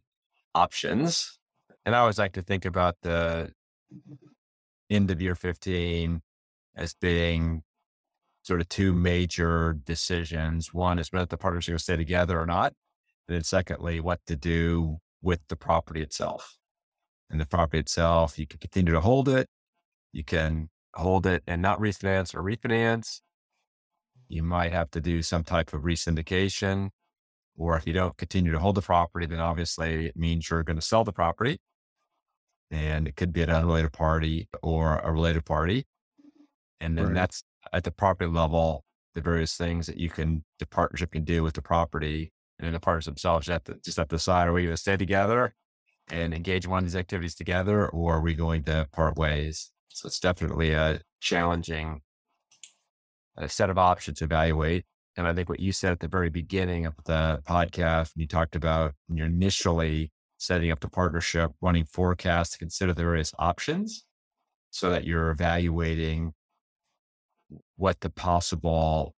options. And I always like to think about the end of year 15 as being sort of two major decisions. One is whether the partners are going to stay together or not. And then secondly, what to do with the property itself. And the property itself, you can continue to hold it. You can hold it and not refinance or refinance. You might have to do some type of resyndication. Or if you don't continue to hold the property, then obviously it means you're going to sell the property. And it could be an unrelated party or a related party. And then right. that's at the property level, the various things that you can, the partnership can do with the property. And then the partners themselves have to just have to decide are we going to stay together and engage in one of these activities together or are we going to part ways? So it's definitely a challenging a set of options to evaluate. And I think what you said at the very beginning of the podcast, you talked about when you're initially setting up the partnership, running forecasts to consider the various options so that you're evaluating what the possible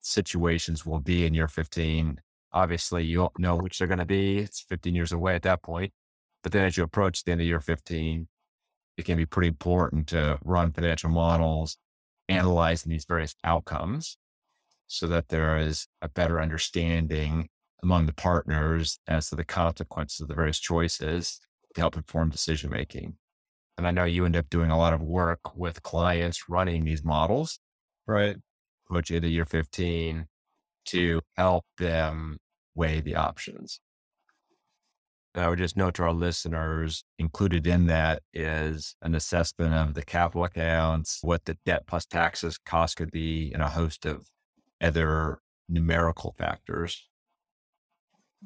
situations will be in year 15. Obviously, you don't know which they're going to be. It's 15 years away at that point. But then as you approach the end of year 15, it can be pretty important to run financial models, analyzing these various outcomes so that there is a better understanding among the partners as to the consequences of the various choices to help inform decision making. And I know you end up doing a lot of work with clients running these models. Right. Which into year 15 to help them weigh the options. And I would just note to our listeners, included in that is an assessment of the capital accounts, what the debt plus taxes cost could be, and a host of other numerical factors.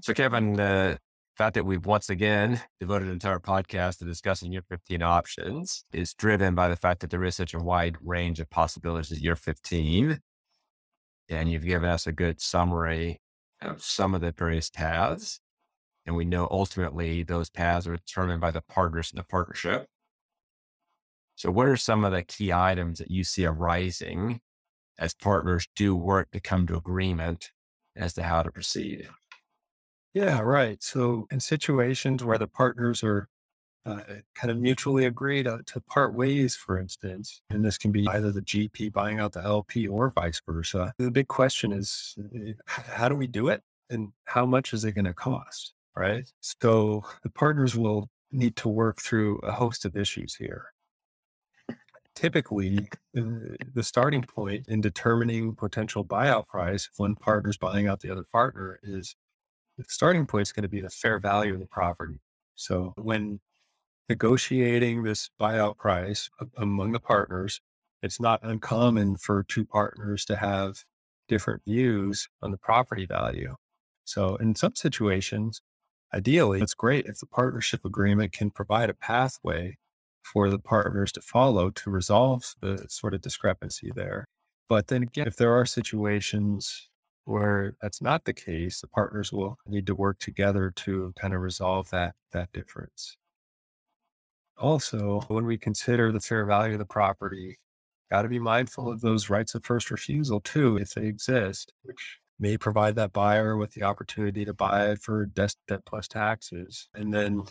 So, Kevin, the fact that we've once again devoted an entire podcast to discussing year 15 options is driven by the fact that there is such a wide range of possibilities at year 15. And you've given us a good summary of some of the various paths. And we know ultimately those paths are determined by the partners in the partnership. So, what are some of the key items that you see arising as partners do work to come to agreement as to how to proceed. Yeah, right. So, in situations where the partners are uh, kind of mutually agree to, to part ways, for instance, and this can be either the GP buying out the LP or vice versa, the big question is eh, how do we do it? And how much is it going to cost? Right. So, the partners will need to work through a host of issues here typically the starting point in determining potential buyout price if one partner's buying out the other partner is the starting point is going to be the fair value of the property. So when negotiating this buyout price among the partners, it's not uncommon for two partners to have different views on the property value. So in some situations, ideally, it's great if the partnership agreement can provide a pathway for the partners to follow to resolve the sort of discrepancy there. But then again, if there are situations where that's not the case, the partners will need to work together to kind of resolve that that difference. Also, when we consider the fair value of the property, got to be mindful of those rights of first refusal too, if they exist, which may provide that buyer with the opportunity to buy it for debt, debt plus taxes. And then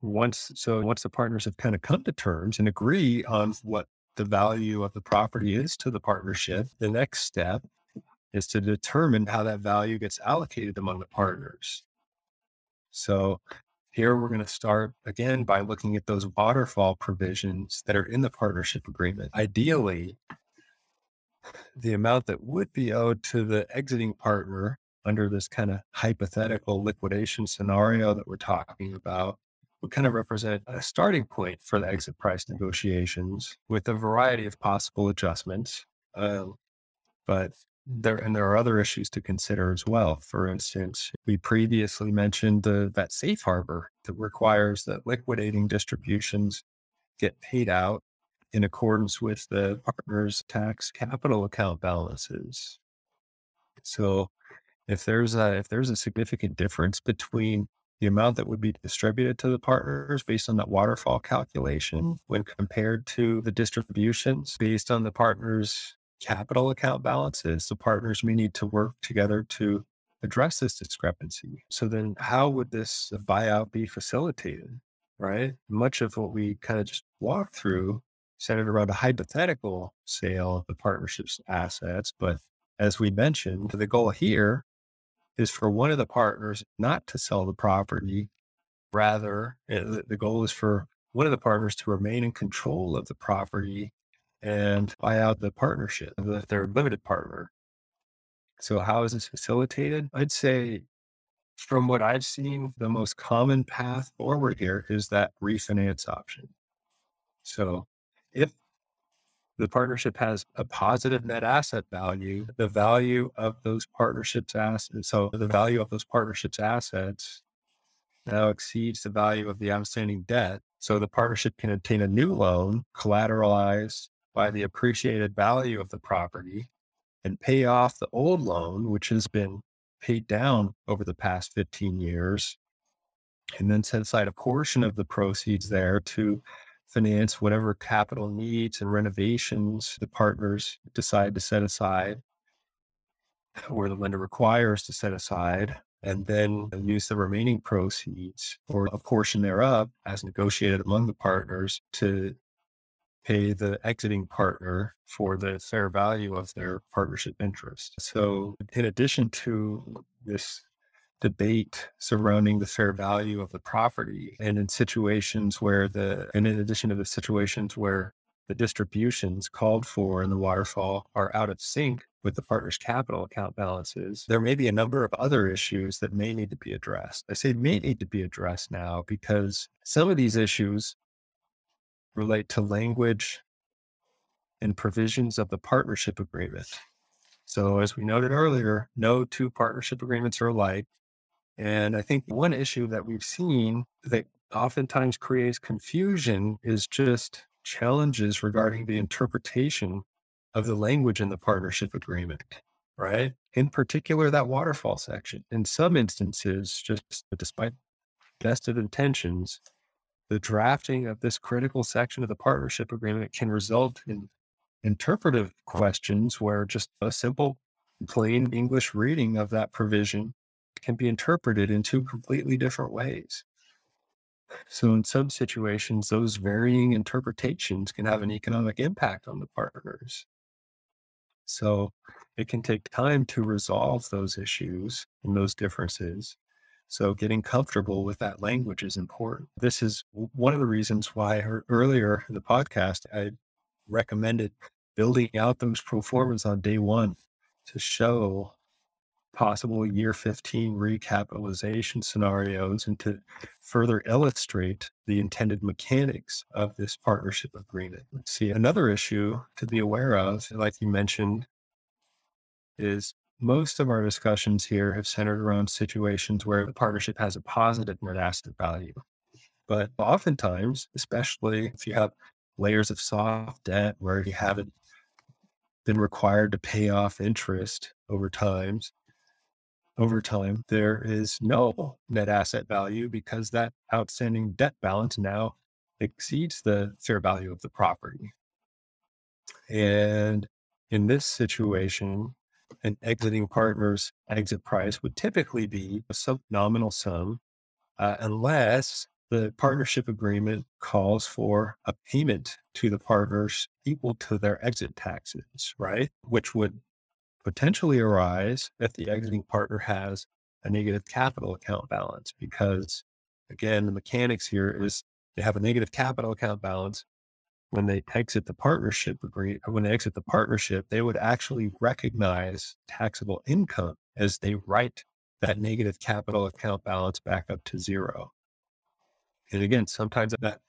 once, so once the partners have kind of come to terms and agree on what the value of the property is to the partnership, the next step is to determine how that value gets allocated among the partners. So here we're going to start again by looking at those waterfall provisions that are in the partnership agreement. Ideally, the amount that would be owed to the exiting partner under this kind of hypothetical liquidation scenario that we're talking about would kind of represent a starting point for the exit price negotiations with a variety of possible adjustments. Um, but there and there are other issues to consider as well. For instance, we previously mentioned the, that safe harbor that requires that liquidating distributions get paid out in accordance with the partner's tax capital account balances. So if there's a if there's a significant difference between the amount that would be distributed to the partners based on that waterfall calculation when compared to the distributions based on the partners capital account balances, the partners may need to work together to address this discrepancy. So then how would this buyout be facilitated? Right. Much of what we kind of just walked through centered around a hypothetical sale of the partnership's assets. But as we mentioned, the goal here is for one of the partners not to sell the property. Rather, eh, the goal is for one of the partners to remain in control of the property and buy out the partnership, the, their limited partner. So, how is this facilitated? I'd say, from what I've seen, the most common path forward here is that refinance option. So, if the partnership has a positive net asset value, the value of those partnerships assets, so the value of those partnerships assets now exceeds the value of the outstanding debt. So the partnership can obtain a new loan collateralized by the appreciated value of the property and pay off the old loan, which has been paid down over the past 15 years, and then set aside a portion of the proceeds there to finance whatever capital needs and renovations the partners decide to set aside or the lender requires to set aside and then use the remaining proceeds or a portion thereof as negotiated among the partners to pay the exiting partner for the fair value of their partnership interest. So, in addition to this debate surrounding the fair value of the property, and in situations where the, and in addition to the situations where the distributions called for in the waterfall are out of sync with the partner's capital account balances, there may be a number of other issues that may need to be addressed. I say may need to be addressed now because some of these issues relate to language and provisions of the partnership agreement. So, as we noted earlier, no two partnership agreements are alike. And I think one issue that we've seen that oftentimes creates confusion is just challenges regarding the interpretation of the language in the partnership agreement, right? In particular, that waterfall section. In some instances, just despite best of intentions, the drafting of this critical section of the partnership agreement can result in interpretive questions where just a simple, plain English reading of that provision can be interpreted in two completely different ways. So, in some situations, those varying interpretations can have an economic impact on the partners. So, it can take time to resolve those issues and those differences. So getting comfortable with that language is important. This is one of the reasons why earlier in the podcast, I recommended building out those pro formas on day one to show possible year 15 recapitalization scenarios and to further illustrate the intended mechanics of this partnership agreement. See, another issue to be aware of, like you mentioned, is most of our discussions here have centered around situations where the partnership has a positive net asset value. But oftentimes, especially if you have layers of soft debt where you haven't been required to pay off interest over times, over time, there is no net asset value because that outstanding debt balance now exceeds the fair value of the property. And in this situation, an exiting partner's exit price would typically be a nominal sum, uh, unless the partnership agreement calls for a payment to the partners equal to their exit taxes, right? Which would potentially arise if the exiting partner has a negative capital account balance. Because again, the mechanics here is they have a negative capital account balance. When they exit the partnership agree, when they exit the partnership, they would actually recognize taxable income as they write that negative capital account balance back up to zero. And again, sometimes that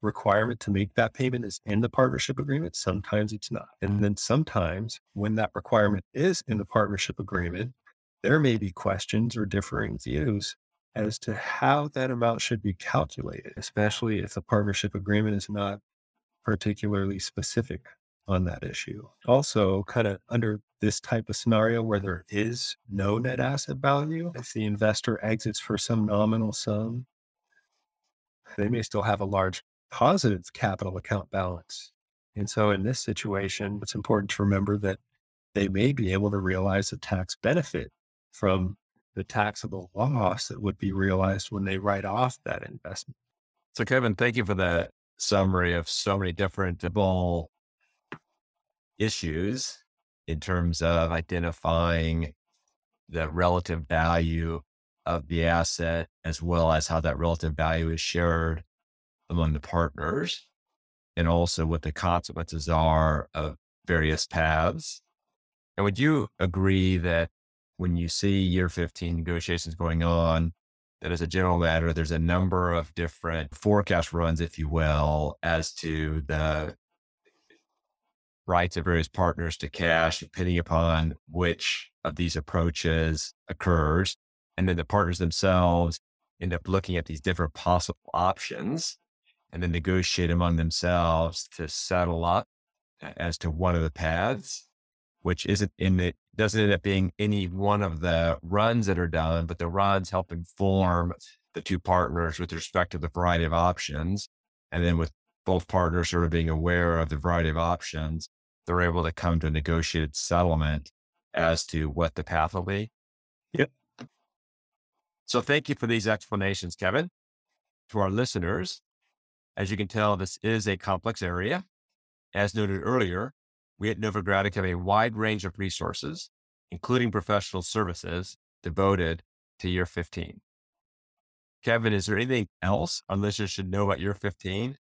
requirement to make that payment is in the partnership agreement. Sometimes it's not. And then sometimes when that requirement is in the partnership agreement, there may be questions or differing views as to how that amount should be calculated, especially if the partnership agreement is not particularly specific on that issue. Also, kind of under this type of scenario where there is no net asset value, if the investor exits for some nominal sum, they may still have a large positive capital account balance. And so in this situation, it's important to remember that they may be able to realize a tax benefit from the taxable loss that would be realized when they write off that investment. So, Kevin, thank you for that summary of so many different issues in terms of identifying the relative value of the asset, as well as how that relative value is shared among the partners, and also what the consequences are of various paths. And would you agree that when you see year 15 negotiations going on, that as a general matter, there's a number of different forecast runs, if you will, as to the rights of various partners to cash, depending upon which of these approaches occurs. And then the partners themselves end up looking at these different possible options and then negotiate among themselves to settle up as to one of the paths, which isn't in it, doesn't end up being any one of the runs that are done, but the runs help inform the two partners with respect to the variety of options. And then with both partners sort of being aware of the variety of options, they're able to come to a negotiated settlement as to what the path will be. Yep. So thank you for these explanations, Kevin. To our listeners, as you can tell, this is a complex area. As noted earlier, we at Novogradac have a wide range of resources, including professional services devoted to year 15. Kevin, is there anything else our listeners should know about year 15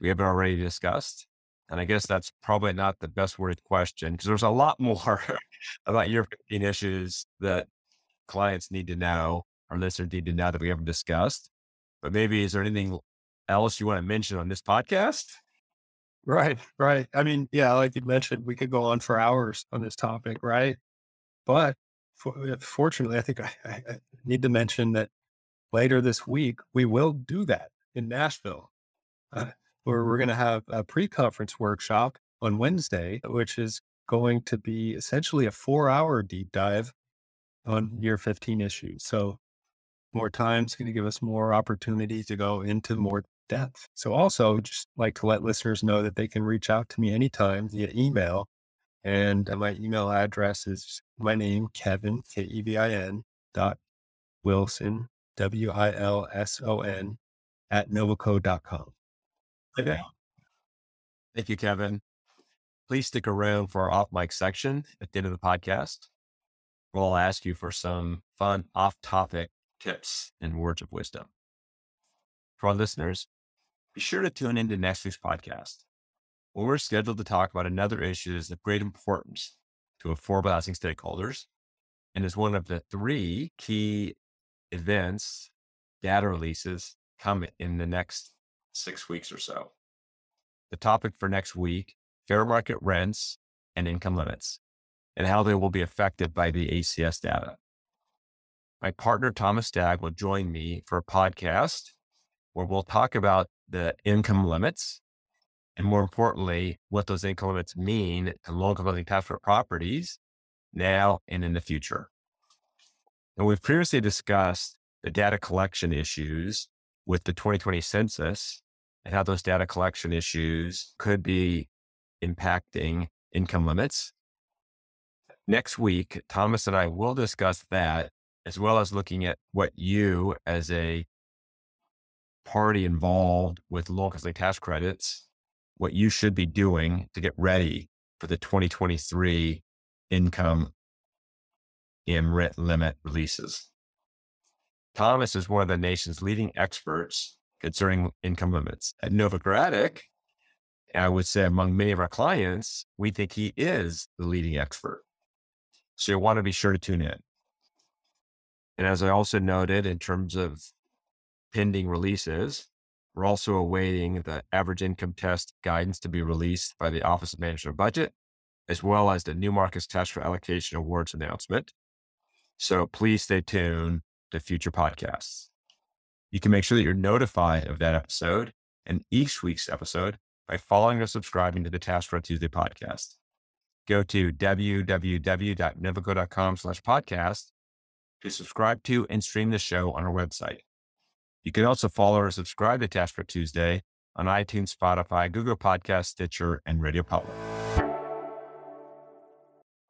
we haven't already discussed? And I guess that's probably not the best worded question because there's a lot *laughs* more about year 15 issues that clients need to know, our listeners need to know that we haven't discussed. But maybe is there anything else you want to mention on this podcast? Right, right. I mean, yeah, like you mentioned, we could go on for hours on this topic, right? But for, uh, fortunately, I think I, I, need to mention that later this week, we will do that in Nashville, uh, where we're going to have a pre conference workshop on Wednesday, which is going to be essentially a four hour deep dive on year 15 issues. So, more time is going to give us more opportunity to go into more depth. So also just like to let listeners know that they can reach out to me anytime via email. And uh, my email address is my name, Kevin, K E V I N dot Wilson, W I L S O N at novoco.com. Okay. Thank you, Kevin. Please stick around for our off mic section at the end of the podcast. We'll ask you for some fun off topic tips and words of wisdom. For our listeners, be sure to tune into next week's podcast, where we're scheduled to talk about another issue that is of great importance to affordable housing stakeholders and is one of the three key events, data releases come in the next six weeks or so. The topic for next week fair market rents and income limits, and how they will be affected by the ACS data. My partner, Thomas Stagg, will join me for a podcast where we'll talk about the income limits and more importantly, what those income limits mean to income living tax properties now and in the future. And we've previously discussed the data collection issues with the 2020 census and how those data collection issues could be impacting income limits. Next week, Thomas and I will discuss that as well as looking at what you as a party involved with low income tax credits, what you should be doing to get ready for the 2023 income and rent limit releases. Thomas is one of the nation's leading experts concerning income limits. At Novogradac, I would say among many of our clients, we think he is the leading expert. So you want to be sure to tune in. And as I also noted, in terms of pending releases, we're also awaiting the average income test guidance to be released by the Office of Management Budget, as well as the New Markets test for Allocation Awards announcement. So please stay tuned to future podcasts. You can make sure that you're notified of that episode and each week's episode by following or subscribing to the Tax Credit Tuesday podcast. Go to www.novoco.com slash podcast to subscribe to and stream the show on our website. You can also follow or subscribe to Tax Credit Tuesday on iTunes, Spotify, Google Podcast, Stitcher, and Radio Public.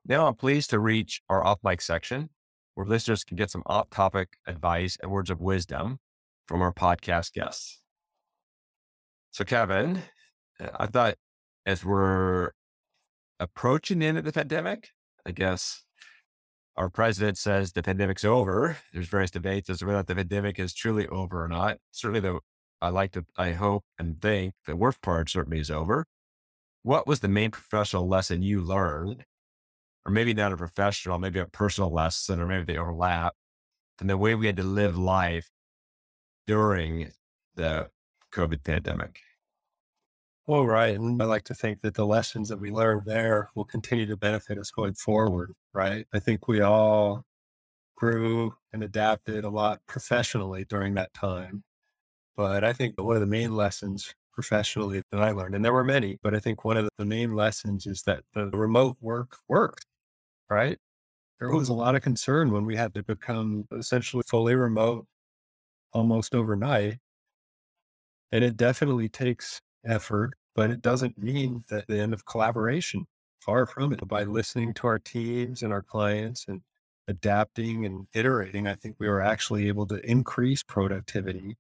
Now I'm pleased to reach our off mic section where listeners can get some off topic advice and words of wisdom from our podcast guests. So, Kevin, I thought as we're approaching the end of the pandemic, I guess our president says the pandemic's over. There's various debates as to whether the pandemic is truly over or not. Certainly, the I like to, I hope and think the worst part certainly is over. What was the main professional lesson you learned or maybe not a professional, maybe a personal lesson, or maybe they overlap, and the way we had to live life during the COVID pandemic. Well, right. And I like to think that the lessons that we learned there will continue to benefit us going forward, right? I think we all grew and adapted a lot professionally during that time. But I think one of the main lessons professionally that I learned, and there were many, but I think one of the main lessons is that the remote work worked right? There was a lot of concern when we had to become essentially fully remote almost overnight. And it definitely takes effort, but it doesn't mean that the end of collaboration. Far from it. By listening to our teams and our clients and adapting and iterating, I think we were actually able to increase productivity.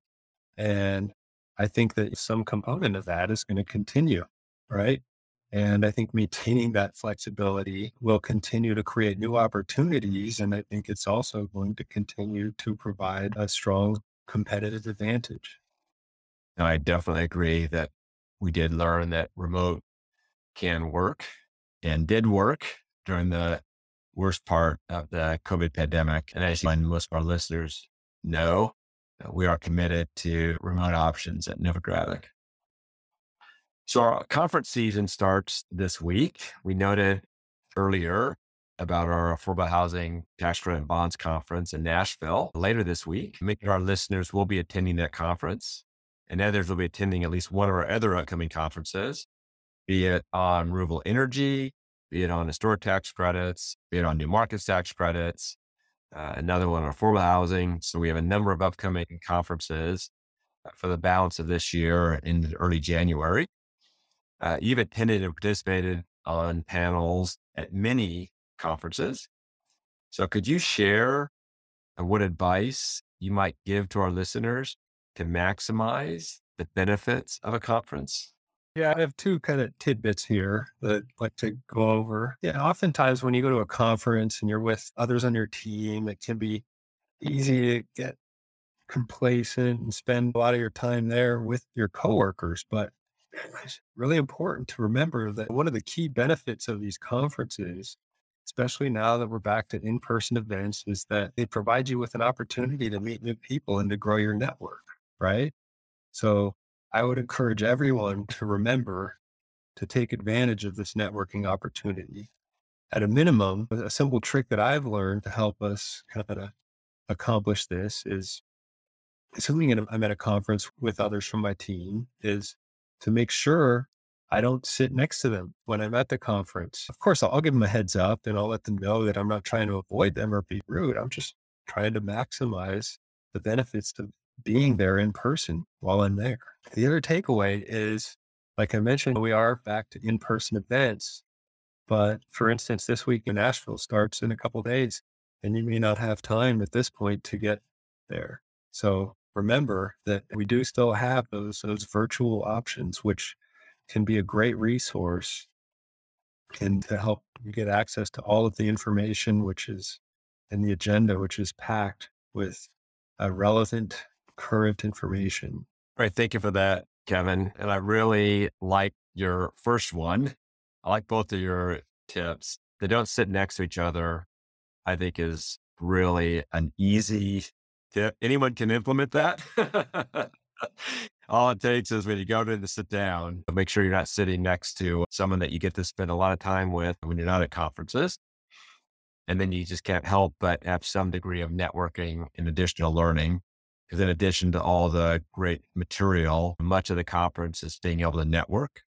And I think that some component of that is going to continue, right? And I think maintaining that flexibility will continue to create new opportunities. And I think it's also going to continue to provide a strong competitive advantage. I definitely agree that we did learn that remote can work and did work during the worst part of the COVID pandemic. And as most of our listeners know, uh, we are committed to remote options at Novogradac. So our conference season starts this week. We noted earlier about our affordable housing tax credit and bonds conference in Nashville later this week. Many of our listeners will be attending that conference and others will be attending at least one of our other upcoming conferences, be it on renewable energy, be it on historic tax credits, be it on new markets tax credits, uh, another one on affordable housing. So we have a number of upcoming conferences uh, for the balance of this year in early January. Uh, you've attended and participated on panels at many conferences. So, could you share uh, what advice you might give to our listeners to maximize the benefits of a conference? Yeah, I have two kind of tidbits here that I'd like to go over. Yeah, oftentimes when you go to a conference and you're with others on your team, it can be easy to get complacent and spend a lot of your time there with your coworkers. But it's really important to remember that one of the key benefits of these conferences, especially now that we're back to in person events, is that they provide you with an opportunity to meet new people and to grow your network, right? So I would encourage everyone to remember to take advantage of this networking opportunity. At a minimum, a simple trick that I've learned to help us kind of accomplish this is assuming I'm at a conference with others from my team, is to make sure I don't sit next to them when I'm at the conference. Of course, I'll, I'll give them a heads up and I'll let them know that I'm not trying to avoid them or be rude. I'm just trying to maximize the benefits of being there in person while I'm there. The other takeaway is, like I mentioned, we are back to in person events. But for instance, this week in Nashville starts in a couple days, and you may not have time at this point to get there. So remember that we do still have those those virtual options, which can be a great resource and to help you get access to all of the information, which is in the agenda, which is packed with uh, relevant current information. Right. Thank you for that, Kevin. And I really like your first one. I like both of your tips. They don't sit next to each other, I think is really an easy tip. Anyone can implement that. *laughs* All it takes is when you go to the sit down, make sure you're not sitting next to someone that you get to spend a lot of time with when you're not at conferences. And then you just can't help but have some degree of networking in addition to learning. Because in addition to all the great material, much of the conference is being able to network.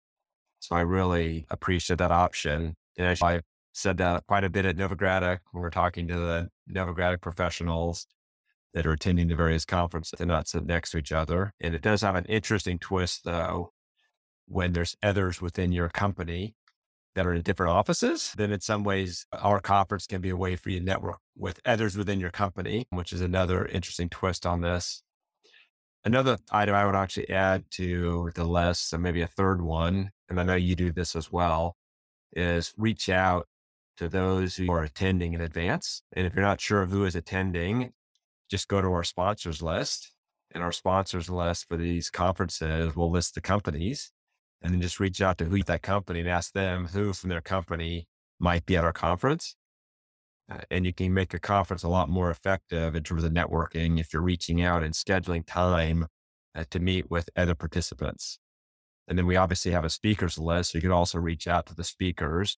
So I really appreciate that option. And I said that quite a bit at Novogradac when we're talking to the Novogradac professionals that are attending the various conferences. They're not sitting next to each other. And it does have an interesting twist though, when there's others within your company that are in different offices, then in some ways our conference can be a way for you to network with others within your company, which is another interesting twist on this. Another item I would actually add to the list, and maybe a third one, and I know you do this as well, is reach out to those who are attending in advance. And if you're not sure of who is attending, just go to our sponsors list. And our sponsors list for these conferences will list the companies and then just reach out to who that company and ask them who from their company might be at our conference. Uh, and you can make a conference a lot more effective in terms of networking if you're reaching out and scheduling time uh, to meet with other participants. And then we obviously have a speakers list. So you can also reach out to the speakers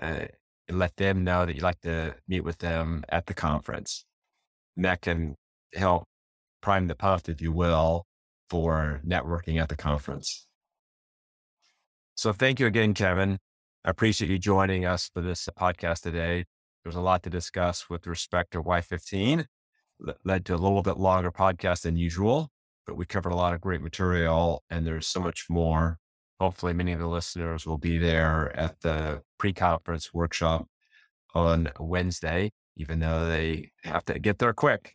uh, and let them know that you'd like to meet with them at the conference. And that can help prime the pump, if you will, for networking at the conference. So thank you again, Kevin. I appreciate you joining us for this podcast today. There's a lot to discuss with respect to Y15. That led to a little bit longer podcast than usual, but we covered a lot of great material and there's so much more. Hopefully, many of the listeners will be there at the pre conference workshop on Wednesday, even though they have to get there quick.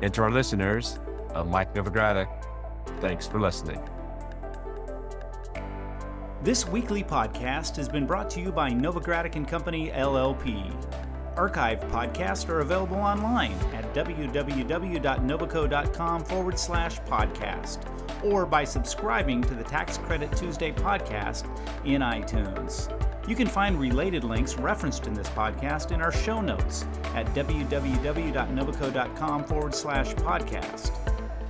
And to our listeners, I'm Mike Novogradac. Thanks for listening. This weekly podcast has been brought to you by Novogradac and Company LLP. Archive podcasts are available online at www.novoco.com forward slash podcast or by subscribing to the Tax Credit Tuesday podcast in iTunes. You can find related links referenced in this podcast in our show notes at www.novoco.com forward slash podcast.